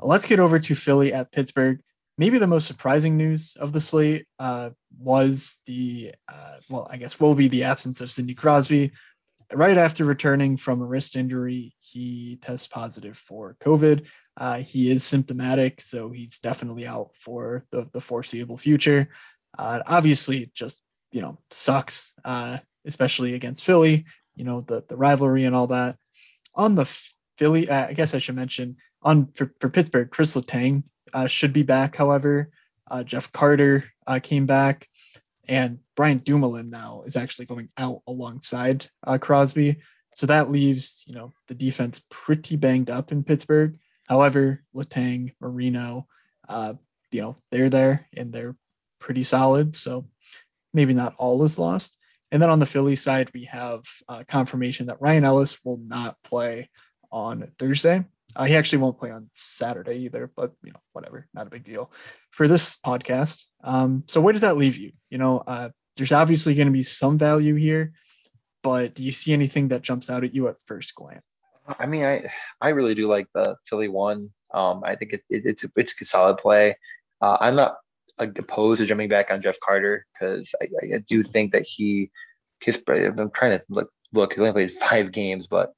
let's get over to Philly at Pittsburgh. Maybe the most surprising news of the slate uh, was the, uh, well, I guess will be the absence of Sidney Crosby right after returning from a wrist injury, he tests positive for COVID. Uh, he is symptomatic, so he's definitely out for the, the foreseeable future. Uh, obviously, just you know sucks, uh, especially against Philly. You know the the rivalry and all that. On the Philly, uh, I guess I should mention on for, for Pittsburgh, Chris Letang uh, should be back. However, uh, Jeff Carter came back and Brian Dumoulin now is actually going out alongside uh, Crosby. So that leaves, you know, the defense pretty banged up in Pittsburgh. However, Letang, Marino, uh, you know, they're there and they're pretty solid. So maybe not all is lost. And then on the Philly side, we have uh, confirmation that Ryan Ellis will not play on Thursday. Uh, he actually won't play on Saturday either, but you know, whatever, not a big deal for this podcast. Um, so where does that leave you? You know, uh, there's obviously going to be some value here, but do you see anything that jumps out at you at first glance? I mean, I I really do like the Philly one. Um, I think it, it, it's a, it's a solid play. Uh, I'm not opposed to jumping back on Jeff Carter because I, I, do think that he his I'm trying to look look he only played five games, but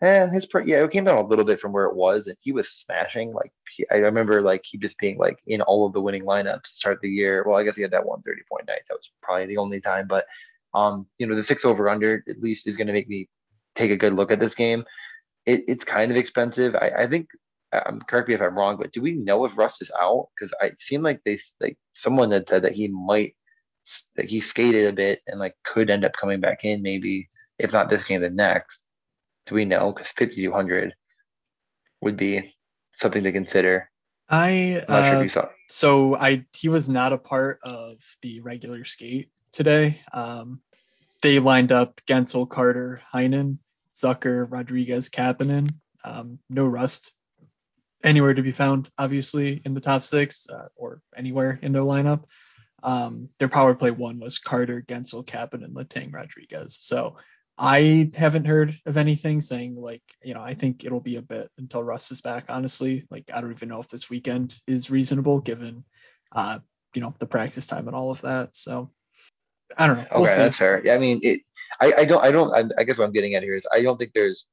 eh, his yeah, it came down a little bit from where it was, and he was smashing. Like he, I remember, like he just being like in all of the winning lineups to start the year. Well, I guess he had that 130 point night. That was probably the only time, but um, you know, the six over under at least is going to make me take a good look at this game. It, it's kind of expensive. I, I think. Um, correct me if I'm wrong, but do we know if Rust is out? Because I seem like they like someone had said that he might that he skated a bit and like could end up coming back in maybe if not this game, the next. Do we know? Because 5200 would be something to consider. I sure uh, you saw. so I he was not a part of the regular skate today. Um, they lined up Guentzel, Carter, Heinen, Zucker, Rodrigues, Kapanen. Um, no Rust anywhere to be found, obviously, in the top six uh, or anywhere in their lineup. Um, their power play one was Carter, Guentzel, Kapanen, Letang, Rodrigues. So I haven't heard of anything saying like, you know, I think it'll be a bit until Rust is back, honestly. Like, I don't even know if this weekend is reasonable given, uh, you know, the practice time and all of that. So I don't know. Okay, We'll see. that's fair. Yeah, I mean, it. I, I don't. I don't. I, I guess what I'm getting at here is I don't think there's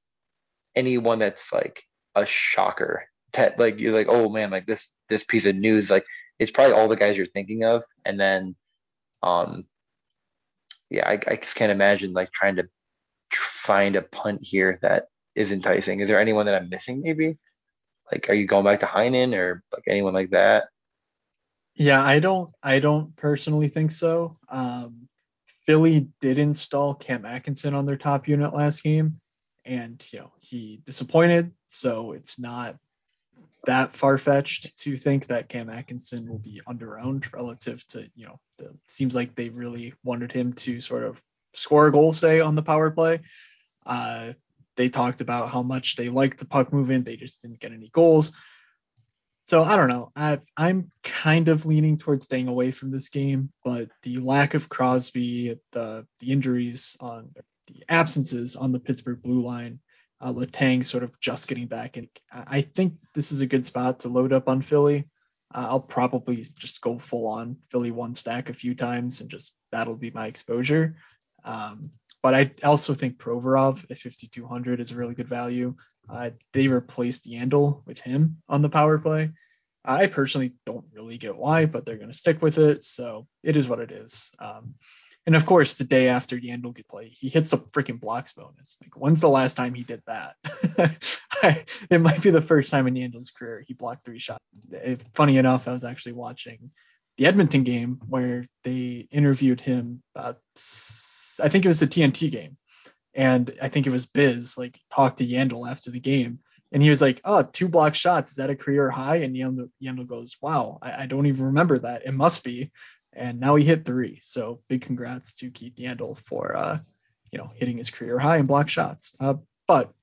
anyone that's like a shocker. That like you're like, oh man, like this this piece of news, like it's probably all the guys you're thinking of, and then, um, yeah, I, I just can't imagine like trying to find a punt here that is enticing. Is there anyone that I'm missing? Maybe like, are you going back to Heinen or like anyone like that? Yeah, I don't I don't personally think so. Um, Philly did install Cam Atkinson on their top unit last game, and you know he disappointed. So it's not that far fetched to think that Cam Atkinson will be underowned relative to you know the seems like they really wanted him to sort of score a goal say on the power play. Uh, they talked about how much they liked the puck movement, they just didn't get any goals. So I don't know. I, I'm kind of leaning towards staying away from this game, but the lack of Crosby, the the injuries on the absences on the Pittsburgh blue line, uh, Letang sort of just getting back, and I think this is a good spot to load up on Philly. Uh, I'll probably just go full on Philly one stack a few times, and just that'll be my exposure. Um, but I also think Provorov at 5200 is a really good value. Uh, they replaced Yandle with him on the power play. I personally don't really get why, but they're going to stick with it. So it is what it is. Um, and of course, the day after Yandle gets play, he hits the freaking blocks bonus. Like, when's the last time he did that? it might be the first time in Yandle's career he blocked three shots. It, funny enough, I was actually watching the Edmonton game where they interviewed him. Uh, I think it was the TNT game, and I think it was Biz like talked to Yandle after the game, and he was like, "Oh, two block shots is that a career high?" And Yandel, Yandle goes, "Wow, I, I, don't even remember that. It must be." And now he hit three. So big congrats to Keith Yandle for uh, you know hitting his career high in block shots. Uh, but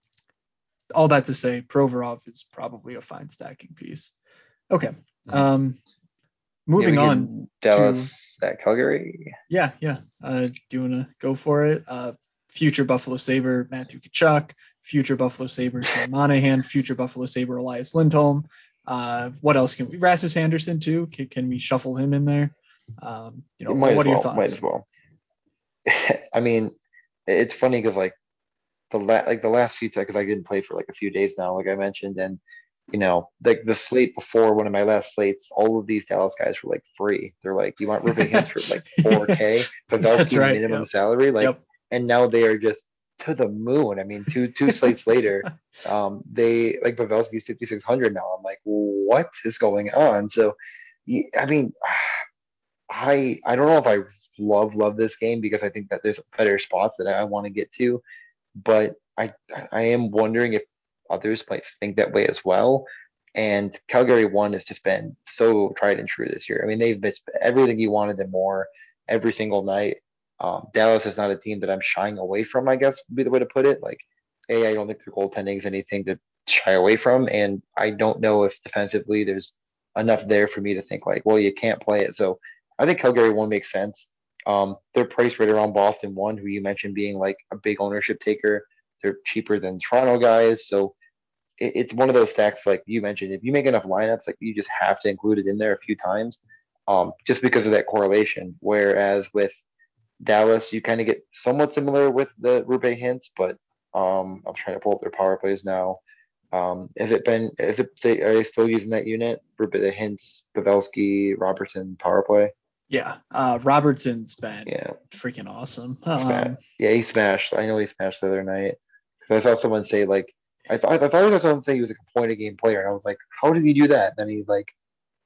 all that to say, Provorov is probably a fine stacking piece. Okay. Um, moving yeah, on. Dallas to, at Calgary. Yeah, yeah. Uh, do you want to go for it? Uh, future Buffalo Saber Matthew Tkachuk, future Buffalo Saber Sean Monahan, future Buffalo Saber Elias Lindholm. Uh, what else can we? Rasmus Andersson too. Can, can we shuffle him in there? Um, you know, what are well, your thoughts? Might as well. I mean, it's funny because like the la- like the last few because I didn't play for like a few days now, like I mentioned, and you know, like the slate before one of my last slates, all of these Dallas guys were like free. They're like, you want Roope Hintz for like 4K, Pavelski right, minimum yep. salary, like, yep. and now they are just to the moon. I mean, two two slates later, um, they like Pavelski's 5600 now. I'm like, what is going on? So, I mean, I I don't know if I love love this game because I think that there's better spots that I want to get to, but I I am wondering if others might think that way as well. And Calgary one has just been so tried and true this year. I mean, they've missed everything you wanted and more every single night. Um, Dallas is not a team that I'm shying away from, I guess would be the way to put it. Like, A, I don't think their goaltending is anything to shy away from. And I don't know if defensively there's enough there for me to think like, well, you can't play it. So I think Calgary one makes sense. Um, they're priced right around Boston one, who you mentioned being like a big ownership taker. They're cheaper than Toronto guys. So it, it's one of those stacks like you mentioned. If you make enough lineups, like you just have to include it in there a few times, um, just because of that correlation. Whereas with Dallas, you kind of get somewhat similar with the Roope Hintz, but um, I'm trying to pull up their power plays now. Um, has it been? Is it? They, are they still using that unit? Roope the Hintz, Pavelski, Robertson power play. Yeah, uh, Robertson's been yeah. freaking awesome. Um, yeah, he smashed. I know he smashed the other night. Because I saw someone say like I thought I thought he was something he was like a point a game player, and I was like, how did he do that? And then he like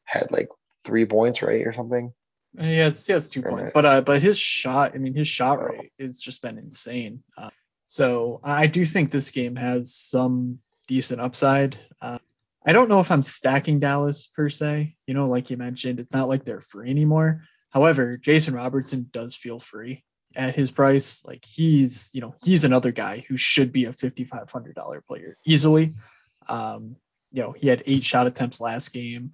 had like three points, right, or something. Has, he has two or points, but uh, but his shot, I mean, his shot rate has just been insane. Uh, So I do think this game has some decent upside. Uh, I don't know if I'm stacking Dallas per se. You know, like you mentioned, it's not like they're free anymore. However, Jason Robertson does feel free at his price. Like he's, you know, he's another guy who should be a $5,500 player easily. Um, you know, he had eight shot attempts last game.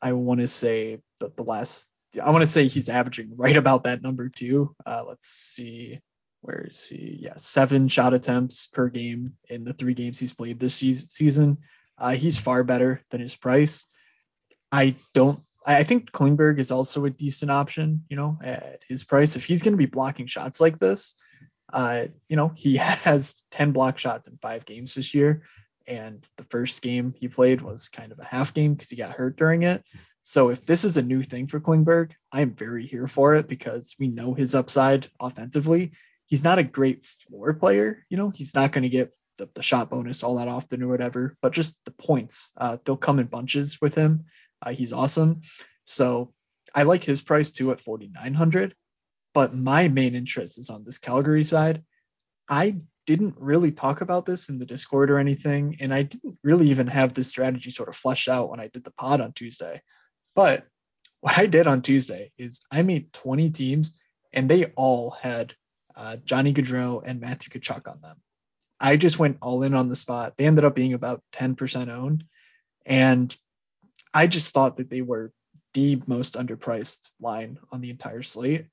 I want to say that the last, I want to say he's averaging right about that number too. Uh, let's see, where is he? Yeah, seven shot attempts per game in the three games he's played this season. Uh, he's far better than his price. I don't. I think Klingberg is also a decent option. You know, at his price, if he's going to be blocking shots like this, uh, you know, he has ten block shots in five games this year, and the first game he played was kind of a half game because he got hurt during it. So if this is a new thing for Klingberg, I am very here for it because we know his upside offensively. He's not a great floor player. You know, he's not going to get the, the, shot bonus all that often or whatever, but just the points. Uh, they'll come in bunches with him. Uh, he's awesome. So I like his price too at 4,900. But my main interest is on this Calgary side. I didn't really talk about this in the Discord or anything, and I didn't really even have this strategy sort of fleshed out when I did the pod on Tuesday. But what I did on Tuesday is I made 20 teams, and they all had uh, Johnny Gaudreau and Matthew Tkachuk on them. I just went all in on the spot. They ended up being about 10% owned. And I just thought that they were the most underpriced line on the entire slate.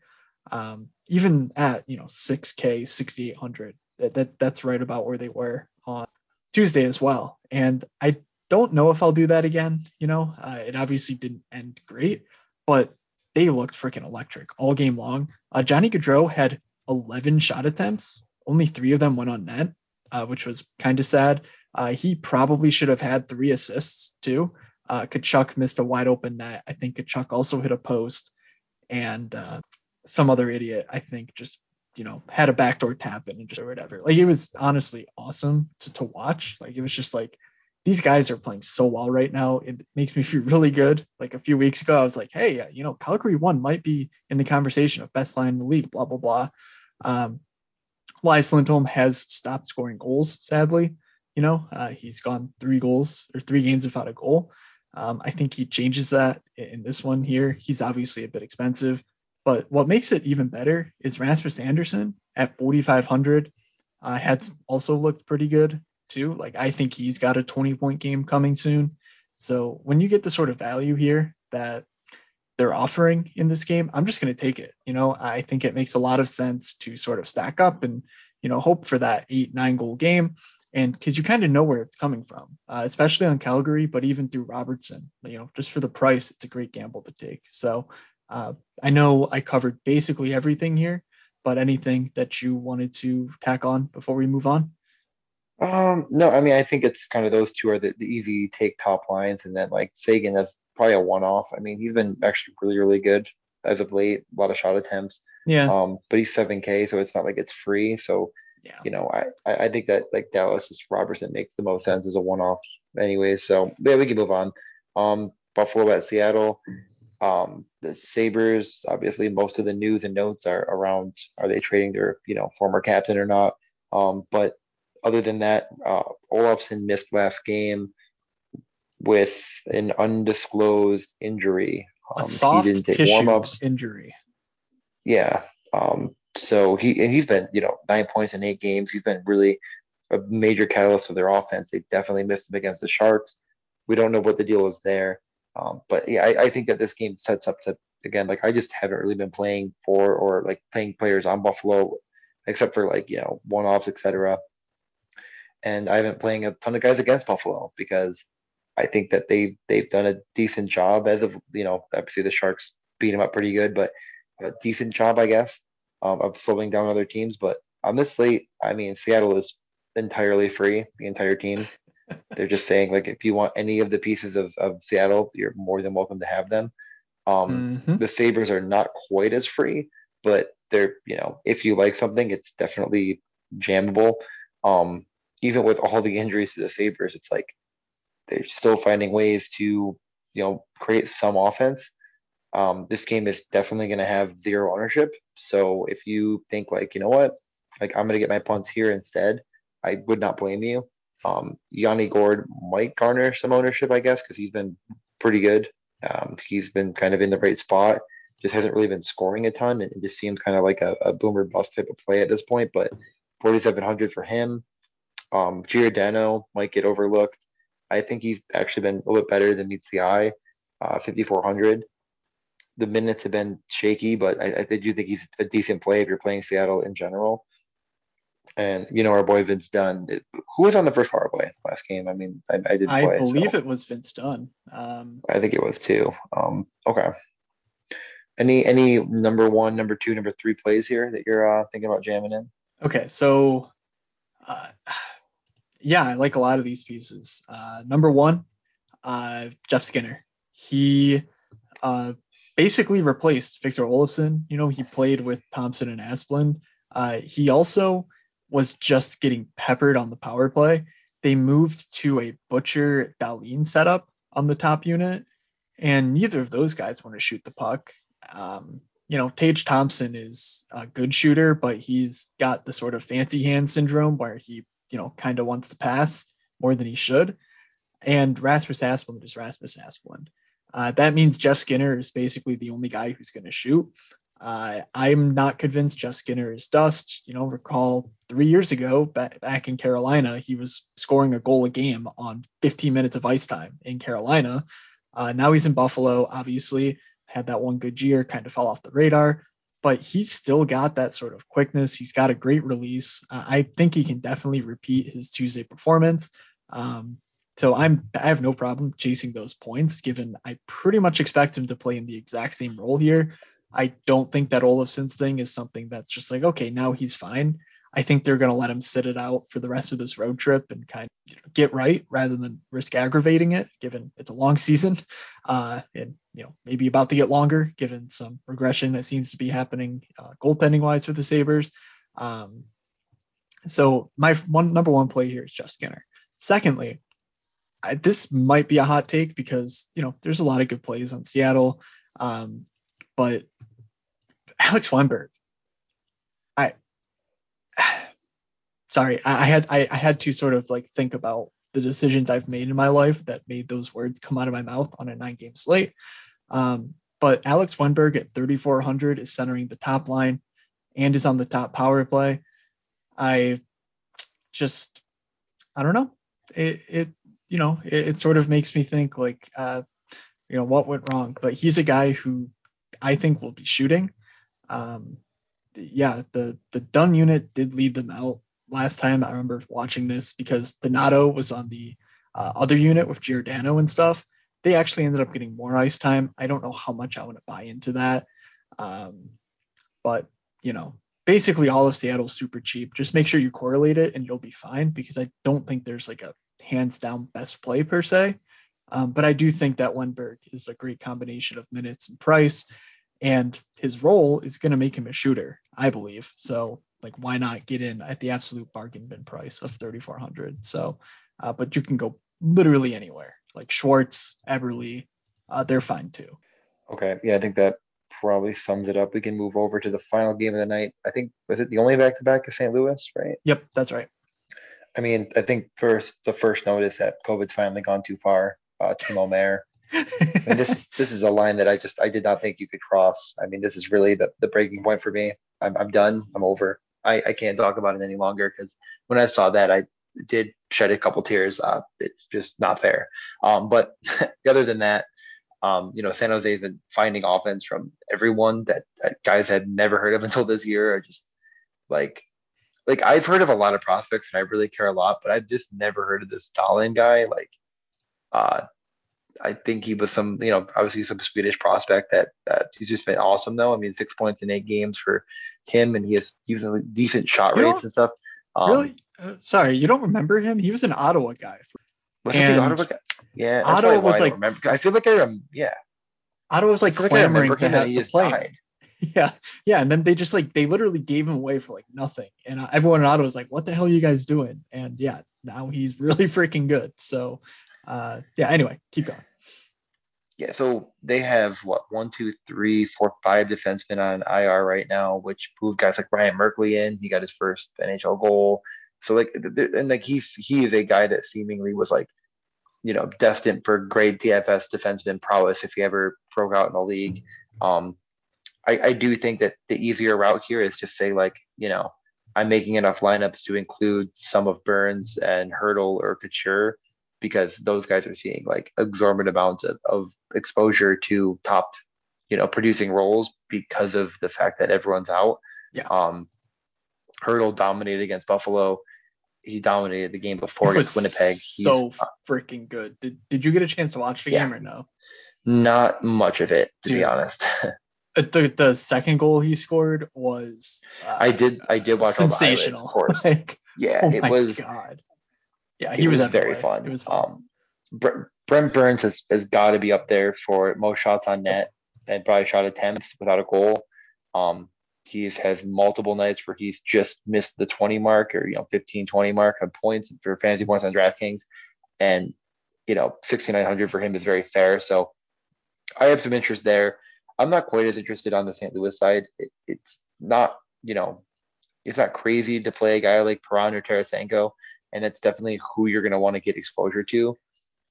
Um, even at, you know, 6K, 6,800, that, that that's right about where they were on Tuesday as well. And I don't know if I'll do that again. You know, uh, it obviously didn't end great, but they looked freaking electric all game long. Uh, Johnny Gaudreau had 11 shot attempts, only three of them went on net uh, which was kind of sad. Uh, he probably should have had three assists too. Uh, Tkachuk missed a wide open net. I think Tkachuk also hit a post, and uh, some other idiot I think just you know had a backdoor tap in and just or whatever. Like it was honestly awesome to to watch. Like it was just like these guys are playing so well right now. It makes me feel really good. Like a few weeks ago, I was like, hey, you know, Calgary one might be in the conversation of best line in the league. Blah blah blah. Um, Elias Lindholm has stopped scoring goals, sadly. You know, uh, he's gone three goals or three games without a goal. Um, I think he changes that in this one here. He's obviously a bit expensive, but what makes it even better is Rasmus Andersson at 4,500 uh, had also looked pretty good too. Like I think he's got a 20 point game coming soon. So when you get the sort of value here that they're offering in this game, I'm just going to take it. You know, I think it makes a lot of sense to sort of stack up and, you know, hope for that eight, nine goal game. And because you kind of know where it's coming from, uh, especially on Calgary, but even through Robertson, you know, just for the price, it's a great gamble to take. So uh, I know I covered basically everything here, but anything that you wanted to tack on before we move on? Um, no, I mean, I think it's kind of those two are the, the easy take top lines, and then like Seguin, that's probably a one off. I mean, he's been actually really, really good as of late. A lot of shot attempts. Yeah. Um, but he's seven K, so it's not like it's free. So yeah. you know, I I think that like Dallas is Robertson makes the most sense as a one off, anyway. So yeah, we can move on. Um, Buffalo at Seattle. Um, the Sabres, obviously, most of the news and notes are around are they trading their you know former captain or not. Um, but other than that, uh, Olofsson missed last game with an undisclosed injury. Um, a soft take warm-ups. injury. Yeah. Um, so he and he's been, you know, nine points in eight games. He's been really a major catalyst for their offense. They definitely missed him against the Sharks. We don't know what the deal is there. Um, but yeah, I, I, think that this game sets up to again, like I just haven't really been playing for or like playing players on Buffalo, except for like you know one offs, etc. And I haven't playing a ton of guys against Buffalo because I think that they they've done a decent job as of you know obviously the Sharks beat them up pretty good, but a decent job I guess um, of slowing down other teams. But on this slate, I mean Seattle is entirely free, the entire team. They're just saying like if you want any of the pieces of, of Seattle, you're more than welcome to have them. Um, mm-hmm. The Sabres are not quite as free, but they're you know if you like something, it's definitely jammable. Um, even with all the injuries to the Sabres, it's like they're still finding ways to you know create some offense. Um, this game is definitely going to have zero ownership. So if you think like you know what, like I'm gonna get my punts here instead, I would not blame you. Um, Yanni Gourde might garner some ownership, I guess, because he's been pretty good. Um, he's been kind of in the right spot. Just hasn't really been scoring a ton. It just seems kind of like a, a boomer bust type of play at this point. But 4,700 for him. Um, Giordano might get overlooked. I think he's actually been a little bit better than meets the eye. Uh, 5,400. The minutes have been shaky, but I, I do think he's a decent play if you're playing Seattle in general. And you know our boy Vince Dunn. Who was on the first power play last game? I mean, I, I did. I believe so. it was Vince Dunn. Um, I think it was too. Um, okay. Any any number one, number two, number three plays here that you're uh, thinking about jamming in? Okay, so uh, yeah, I like a lot of these pieces. Uh, number one, uh, Jeff Skinner. He uh, basically replaced Victor Olofsson. You know, he played with Thompson and Asplund. Uh, he also was just getting peppered on the power play. They moved to a Butcher Dahlin setup on the top unit, and neither of those guys want to shoot the puck. Um, you know, Tage Thompson is a good shooter, but he's got the sort of fancy hand syndrome where he, you know, kind of wants to pass more than he should. And Rasmus Asplund is Rasmus Asplund. Uh, that means Jeff Skinner is basically the only guy who's going to shoot. Uh, I'm not convinced Jeff Skinner is dust. You know, recall three years ago back, back in Carolina, he was scoring a goal a game on 15 minutes of ice time in Carolina. Uh, now he's in Buffalo, obviously, had that one good year, kind of fell off the radar, but he's still got that sort of quickness. He's got a great release. Uh, I think he can definitely repeat his Tuesday performance. Um, so I'm I have no problem chasing those points, given I pretty much expect him to play in the exact same role here. I don't think that Olofsson's thing is something that's just like, okay, now he's fine. I think they're going to let him sit it out for the rest of this road trip and kind of you know, get right rather than risk aggravating it, given it's a long season uh, and you know maybe about to get longer, given some regression that seems to be happening uh, goaltending wise for the Sabres. Um, so my one number one play here is Jeff Skinner. Secondly, I, this might be a hot take because you know there's a lot of good plays on Seattle, um, but Alex Wennberg, I sorry, I, had I, I had to sort of like think about the decisions I've made in my life that made those words come out of my mouth on a nine game slate. Um, but Alex Wennberg at 3,400 is centering the top line and is on the top power play. I just, I don't know. It, it you know, it, it sort of makes me think like, uh, you know, what went wrong. But he's a guy who I think will be shooting. Um, yeah, the the Dunn unit did lead them out last time. I remember watching this because Donato was on the uh, other unit with Giordano and stuff. They actually ended up getting more ice time. I don't know how much I want to buy into that, um, but you know, basically all of Seattle's super cheap. Just make sure you correlate it and you'll be fine because I don't think there's like a hands down best play per se. Um, but I do think that Wennberg is a great combination of minutes and price, and his role is going to make him a shooter, I believe. So, like, why not get in at the absolute bargain bin price of 3,400? So, uh, but you can go literally anywhere, like Schwartz, Eberle, uh, they're fine too. Okay, yeah, I think that probably sums it up. We can move over to the final game of the night. I think was it the only back to back of St. Louis, right? Yep, that's right. I mean, I think first the first note is that COVID's finally gone too far. Uh. I mean, this this is a line that I just I did not think you could cross. I mean, this is really the, the breaking point for me. I'm I'm done. I'm over. I, I can't talk about it any longer because when I saw that, I did shed a couple tears. Uh, it's just not fair. Um, but other than that, um, you know, San Jose's been finding offense from everyone that, that guys had never heard of until this year. Are just like like I've heard of a lot of prospects and I really care a lot, but I've just never heard of this Dahlen guy. Like, uh, I think he was some, you know, obviously some Swedish prospect that uh, he's just been awesome though. I mean, six points in eight games for him, and he has using decent shot you rates and stuff. Um, really? Uh, sorry, you don't remember him? He was an Ottawa guy. Was and Ottawa guy? Yeah, Ottawa was I like. Remember. I feel like I am. Yeah. Ottawa was like clamoring like have to play. Died. Yeah, yeah, and then they just like they literally gave him away for like nothing, and uh, everyone in Ottawa was like, "What the hell are you guys doing?" And yeah, now he's really freaking good. So, uh, yeah. Anyway, keep going. Yeah, so they have what one, two, three, four, five defensemen on IR right now, which moved guys like Ryan Merkley in. He got his first NHL goal. So like, and like he's he is a guy that seemingly was like, you know, destined for great DFS defenseman prowess if he ever broke out in the league. Um, I, I do think that the easier route here is just say like, you know, I'm making enough lineups to include some of Burns and Hertl or Couture because those guys are seeing like exorbitant amounts of, of exposure to top, you know, producing roles because of the fact that everyone's out. Yeah. Um, Hertl dominated against Buffalo. He dominated the game before against Winnipeg. so He's freaking good. Did, did you get a chance to watch the Yeah. game or no? not much of it, to Dude. be honest. Uh, The the second goal he scored was uh, I did I did watch all the highlights, sensational. of course. like, Yeah, oh it was god. Yeah, he was, was very fun. It was fun. Um, Bre- Brent Burns has, has got to be up there for most shots on net and probably shot attempts without a goal. Um, he has multiple nights where he's just missed the 20 mark or, you know, 15, 20 mark on points for fantasy points on DraftKings. And, you know, 6,900 for him is very fair. So I have some interest there. I'm not quite as interested on the St. Louis side. It, it's not, you know, it's not crazy to play a guy like Perron or Tarasenko, and that's definitely who you're going to want to get exposure to.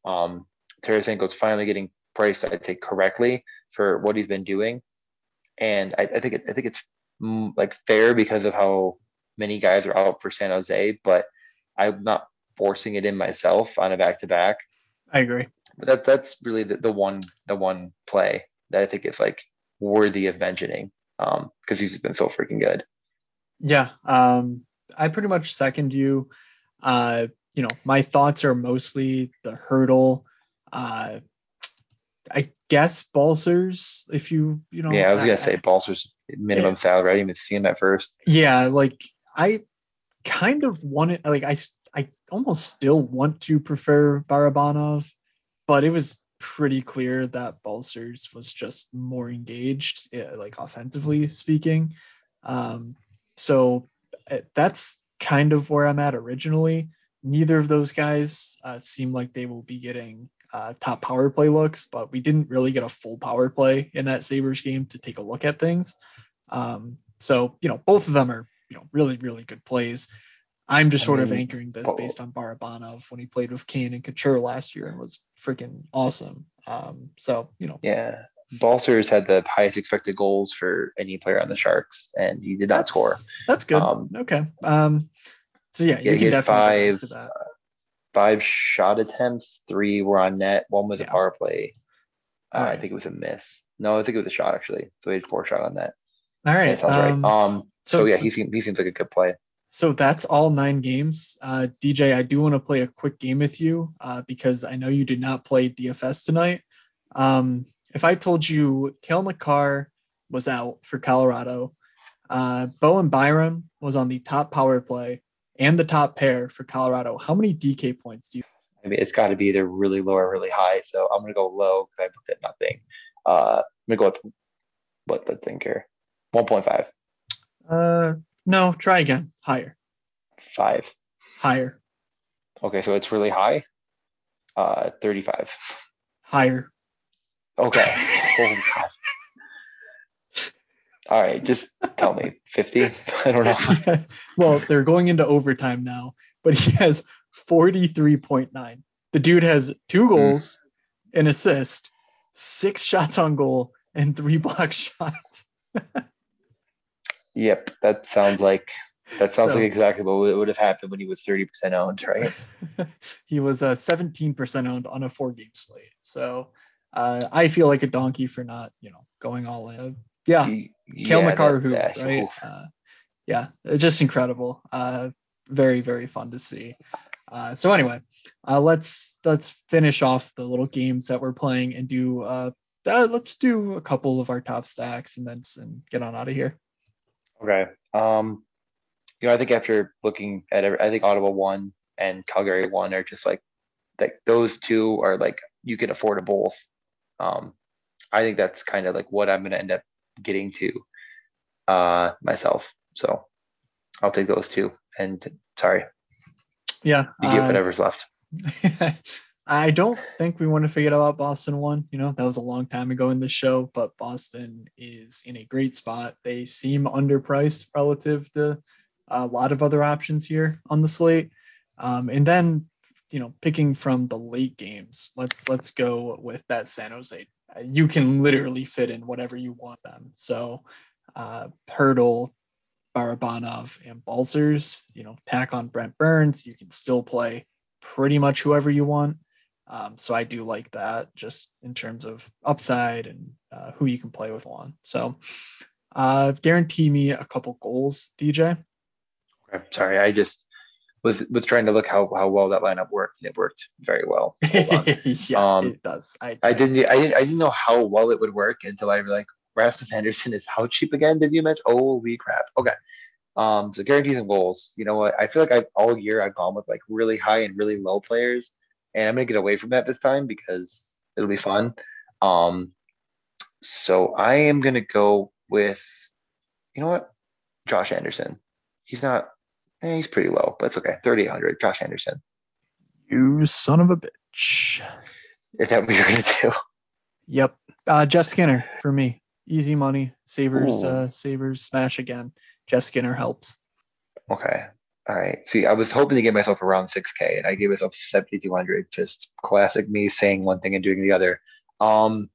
Um, Tarasenko's finally getting priced, I'd say, correctly for what he's been doing, and I, I think it, I think it's mm, like fair because of how many guys are out for San Jose, but I'm not forcing it in myself on a back to back. I agree. But that that's really the, the one the one play that I think is like worthy of mentioning um because he's been so freaking good. Yeah, um, I pretty much second you. Uh, you know, my thoughts are mostly the Hertl. Uh, I guess Balcers, if you you know. yeah, I was gonna I- say Balcers minimum Yeah. salary. I didn't even see him at first. yeah like i kind of wanted like I I almost still want to prefer Barabanov but it was pretty clear that Balcers was just more engaged like offensively speaking. Um so uh, that's kind of where i'm at originally. Neither of those guys uh, seem like they will be getting uh, top power play looks but we didn't really get a full power play in that sabres game to take a look at things. Um, so you know, both of them are you know really really good plays. I'm just I sort of anchoring this bo- based on Barabanov when he played with Kane and Couture last year and was freaking awesome. Um, so you know, Yeah, Balcers had the highest expected goals for any player on the Sharks, and he did not that's score. that's good. Um, okay. Um, so yeah, Yeah, you he can definitely five, that. Five shot attempts, three were on net, one was Yeah. a power play. Uh, I think it was a miss. No, I think it was a shot actually. So he had four shot on net. All right. Yeah, sounds um, right. Um, so, so- yeah, so- he seems he seems like a good play. So that's all nine games. Uh, DJ, I do want to play a quick game with you uh, because I know you did not play DFS tonight. Um, if I told you Cale Makar was out for Colorado, uh, Bowen Byram was on the top power play and the top pair for Colorado, how many DK points do you? I mean, it's got to be either really low or really high. So I'm gonna go low because I looked at nothing. Uh, I'm gonna go with what the thing here, 1.5, Uh, no, try again. Higher, five. higher, Okay, so it's really high. Uh, 35. higher. Okay. All right, just tell me 50. I don't know. well, they're going into overtime now, but he has 43.9. The dude has two goals, an assist, six shots on goal, and three block shots. Yep, that sounds like that sounds So- like exactly what would have happened when he was 30% owned, right? he was uh, 17% owned on a four game slate. So uh, I feel like a donkey for not, you know, going all in. Yeah. He- Cale yeah, Makar, that- who, that- right? Uh, yeah, just incredible. Uh, very, very fun to see. Uh, so anyway, uh, let's let's finish off the little games that we're playing and do. Uh, uh, let's do a couple of our top stacks and then and get on out of here. Okay. Um, you know, I think after looking at it, I think Ottawa one and Calgary one are just like like those two are like you can afford them both. Um, I think that's kind of like what I'm gonna end up getting to uh myself. So I'll take those two. And sorry, Yeah, you get uh, whatever's left. I don't think we want to forget about Boston one. You know, that was a long time ago in the show, but Boston is in a great spot. They seem underpriced relative to a lot of other options here on the slate. Um, and then, you know, picking from the late games, let's let's go with that San Jose. You can literally fit in whatever you want them. So, uh, Hertl, Barabanov, and Balcers. You know, tack on Brent Burns. You can still play pretty much whoever you want. Um, so I do like that just in terms of upside and uh, who you can play with on. So uh, guarantee me a couple goals, DJ. Okay, sorry, I just was was trying to look how, how well that lineup worked, and it worked very well. yeah, um, it does. I, I didn't I didn't I didn't know how well it would work until I was like Rasmus Andersson is how cheap again? Did you mention? Holy crap! Okay, um, so guarantees and goals. You know what? I feel like I all year I've gone with like really high and really low players, and I'm gonna get away from that this time because it'll be fun. Um, so I am gonna go with, you know what, Josh Anderson. He's not. Eh, he's pretty low, but it's okay. 3,800. Josh Anderson. You son of a bitch. Is that what you're gonna do? Yep. Uh, Jeff Skinner for me. Easy money. Sabres. Uh, Sabres smash again. Jeff Skinner helps. Okay. All right. See, I was hoping to get myself around 6K, and I gave myself 7,200. Just classic me saying one thing and doing the other. Um,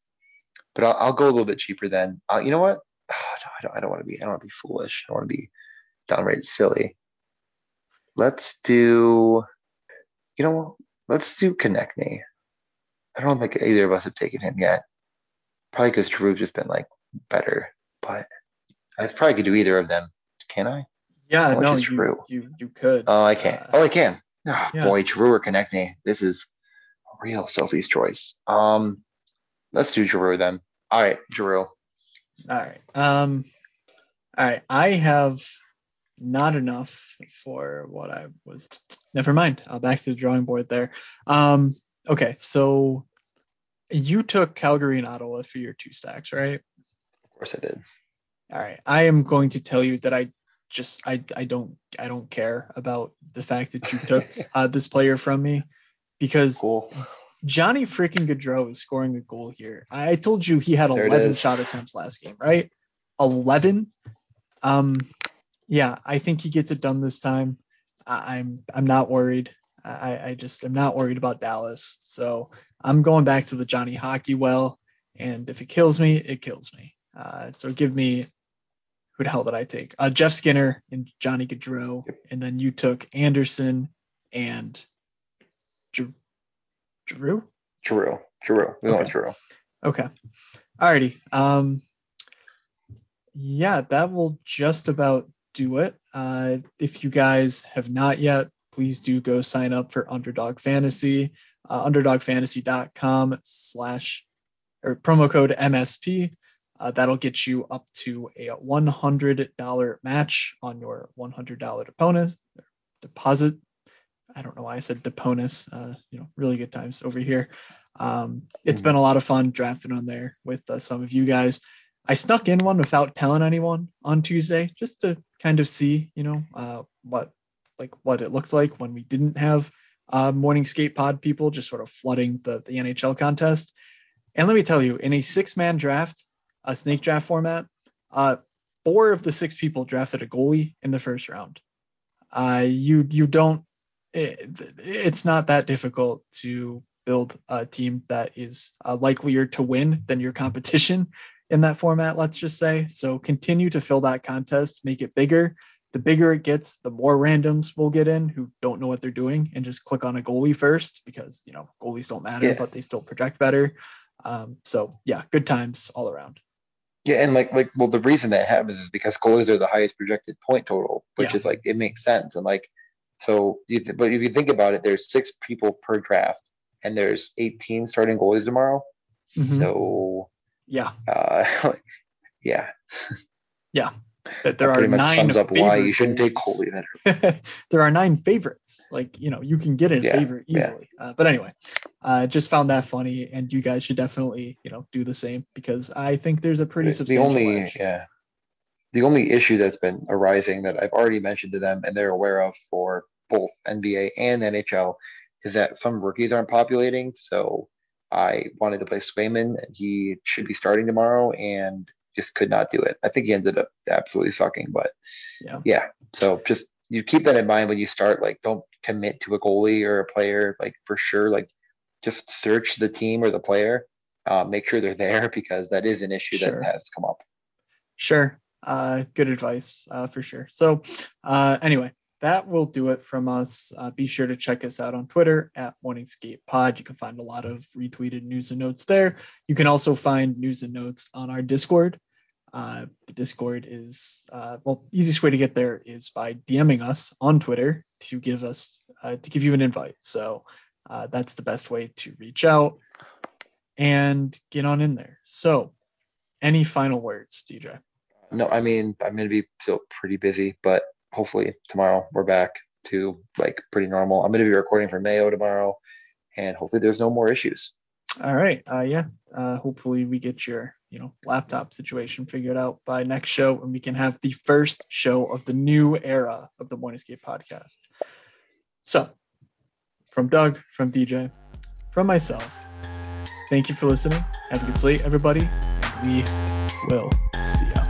but I'll, I'll go a little bit cheaper then. Uh, you know what? Oh, no, I don't. I don't want to be. I don't want to be foolish. I don't want to be downright silly. Let's do. You know? Let's do Konecny. I don't think either of us have taken him yet. Probably because Drew's just been like better, but I probably could do either of them. Can I? Yeah, no, you, Drew. you you could. Oh, I can. Uh, oh, I can. Oh, yeah. Boy, Drew or Konecny. This is a real Sophie's choice. Um, let's do Drew then. All right, Drew. All right. Um, all right. I have not enough for what I was. Never mind. I'll back to the drawing board there. Um, okay, so you took Calgary and Ottawa for your two stacks, right? Of course I did. All right. I am going to tell you that I just I I don't I don't care about the fact that you took uh, this player from me because cool. Johnny freaking Gaudreau is scoring a goal here. I told you he had 11 shot attempts last game, right? 11. Um, yeah, I think he gets it done this time. I, I'm I'm not worried. I, I just am not worried about Dallas. So I'm going back to the Johnny Hockey well, and if it kills me, it kills me. Uh, so give me who the hell did I take? Uh, Jeff Skinner and Johnny Gaudreau, yep. and then you took Anderson and Drew. Drew. Drew. Drew. We okay. Drew. Okay. Alrighty. Um. Yeah, that will just about do it. Uh, if you guys have not yet, please do go sign up for Underdog Fantasy. Uh, underdogfantasy.com slash or promo code MSP. Uh, that'll get you up to a $100 match on your $100 deponent, deposit. I don't know why I said deponus. Uh, you know, really good times over here. Um, it's been a lot of fun drafting on there with uh, some of you guys. I snuck in one without telling anyone on Tuesday, just to kind of see, you know, uh, what like what it looked like when we didn't have uh, morning skate pod people just sort of flooding the the NHL contest. And let me tell you, in a six man draft, a snake draft format, uh, four of the six people drafted a goalie in the first round. Uh, you you don't. It, it's not that difficult to build a team that is uh, likelier to win than your competition in that format. Let's just say. So continue to fill that contest, make it bigger. The bigger it gets, the more randoms will get in who don't know what they're doing and just click on a goalie first because you know goalies don't matter, yeah. but they still project better. Um, so yeah, good times all around. Yeah, and like like well, the reason that happens is because goalies are the highest projected point total, which yeah. is like it makes sense. And like so, you, but if you think about it, there's six people per draft, and there's 18 starting goalies tomorrow. Mm-hmm. So yeah, uh, yeah, yeah, that there that are nine. Sums up why you shouldn't take there are nine favorites. Like you know, you can get a yeah, favorite easily. Yeah. Uh, but anyway, I uh, just found that funny, and you guys should definitely you know do the same because I think there's a pretty the, substantial. The only edge. yeah, the only issue that's been arising that I've already mentioned to them and they're aware of for both NBA and NHL is that some rookies aren't populating. So I wanted to play Swayman, and he should be starting tomorrow, and just could not do it. I think he ended up absolutely sucking, but Yeah. yeah. So just you keep that in mind when you start. Like, don't commit to a goalie or a player. Like for sure, like just search the team or the player. Uh, make sure they're there because that is an issue Sure. that has come up. Sure. Uh, good advice uh, for sure. So, uh, anyway, that will do it from us. Uh, be sure to check us out on Twitter at Morning Skate Pod. You can find a lot of retweeted news and notes there. You can also find news and notes on our Discord. Uh, the Discord is uh, well, easiest way to get there is by DMing us on Twitter to give us uh, to give you an invite. So uh, that's the best way to reach out and get on in there. So, any final words, DJ? No, I mean I'm gonna be still pretty busy, but hopefully tomorrow we're back to like pretty normal. I'm gonna be recording for Mayo tomorrow, and hopefully there's no more issues. All right. Uh, yeah. Uh, hopefully we get your, you know, laptop situation figured out by next show, and we can have the first show of the new era of the Morning Skate podcast. So, from Doug, from DJ, from myself, thank you for listening. Have a good sleep, everybody, and we will see ya.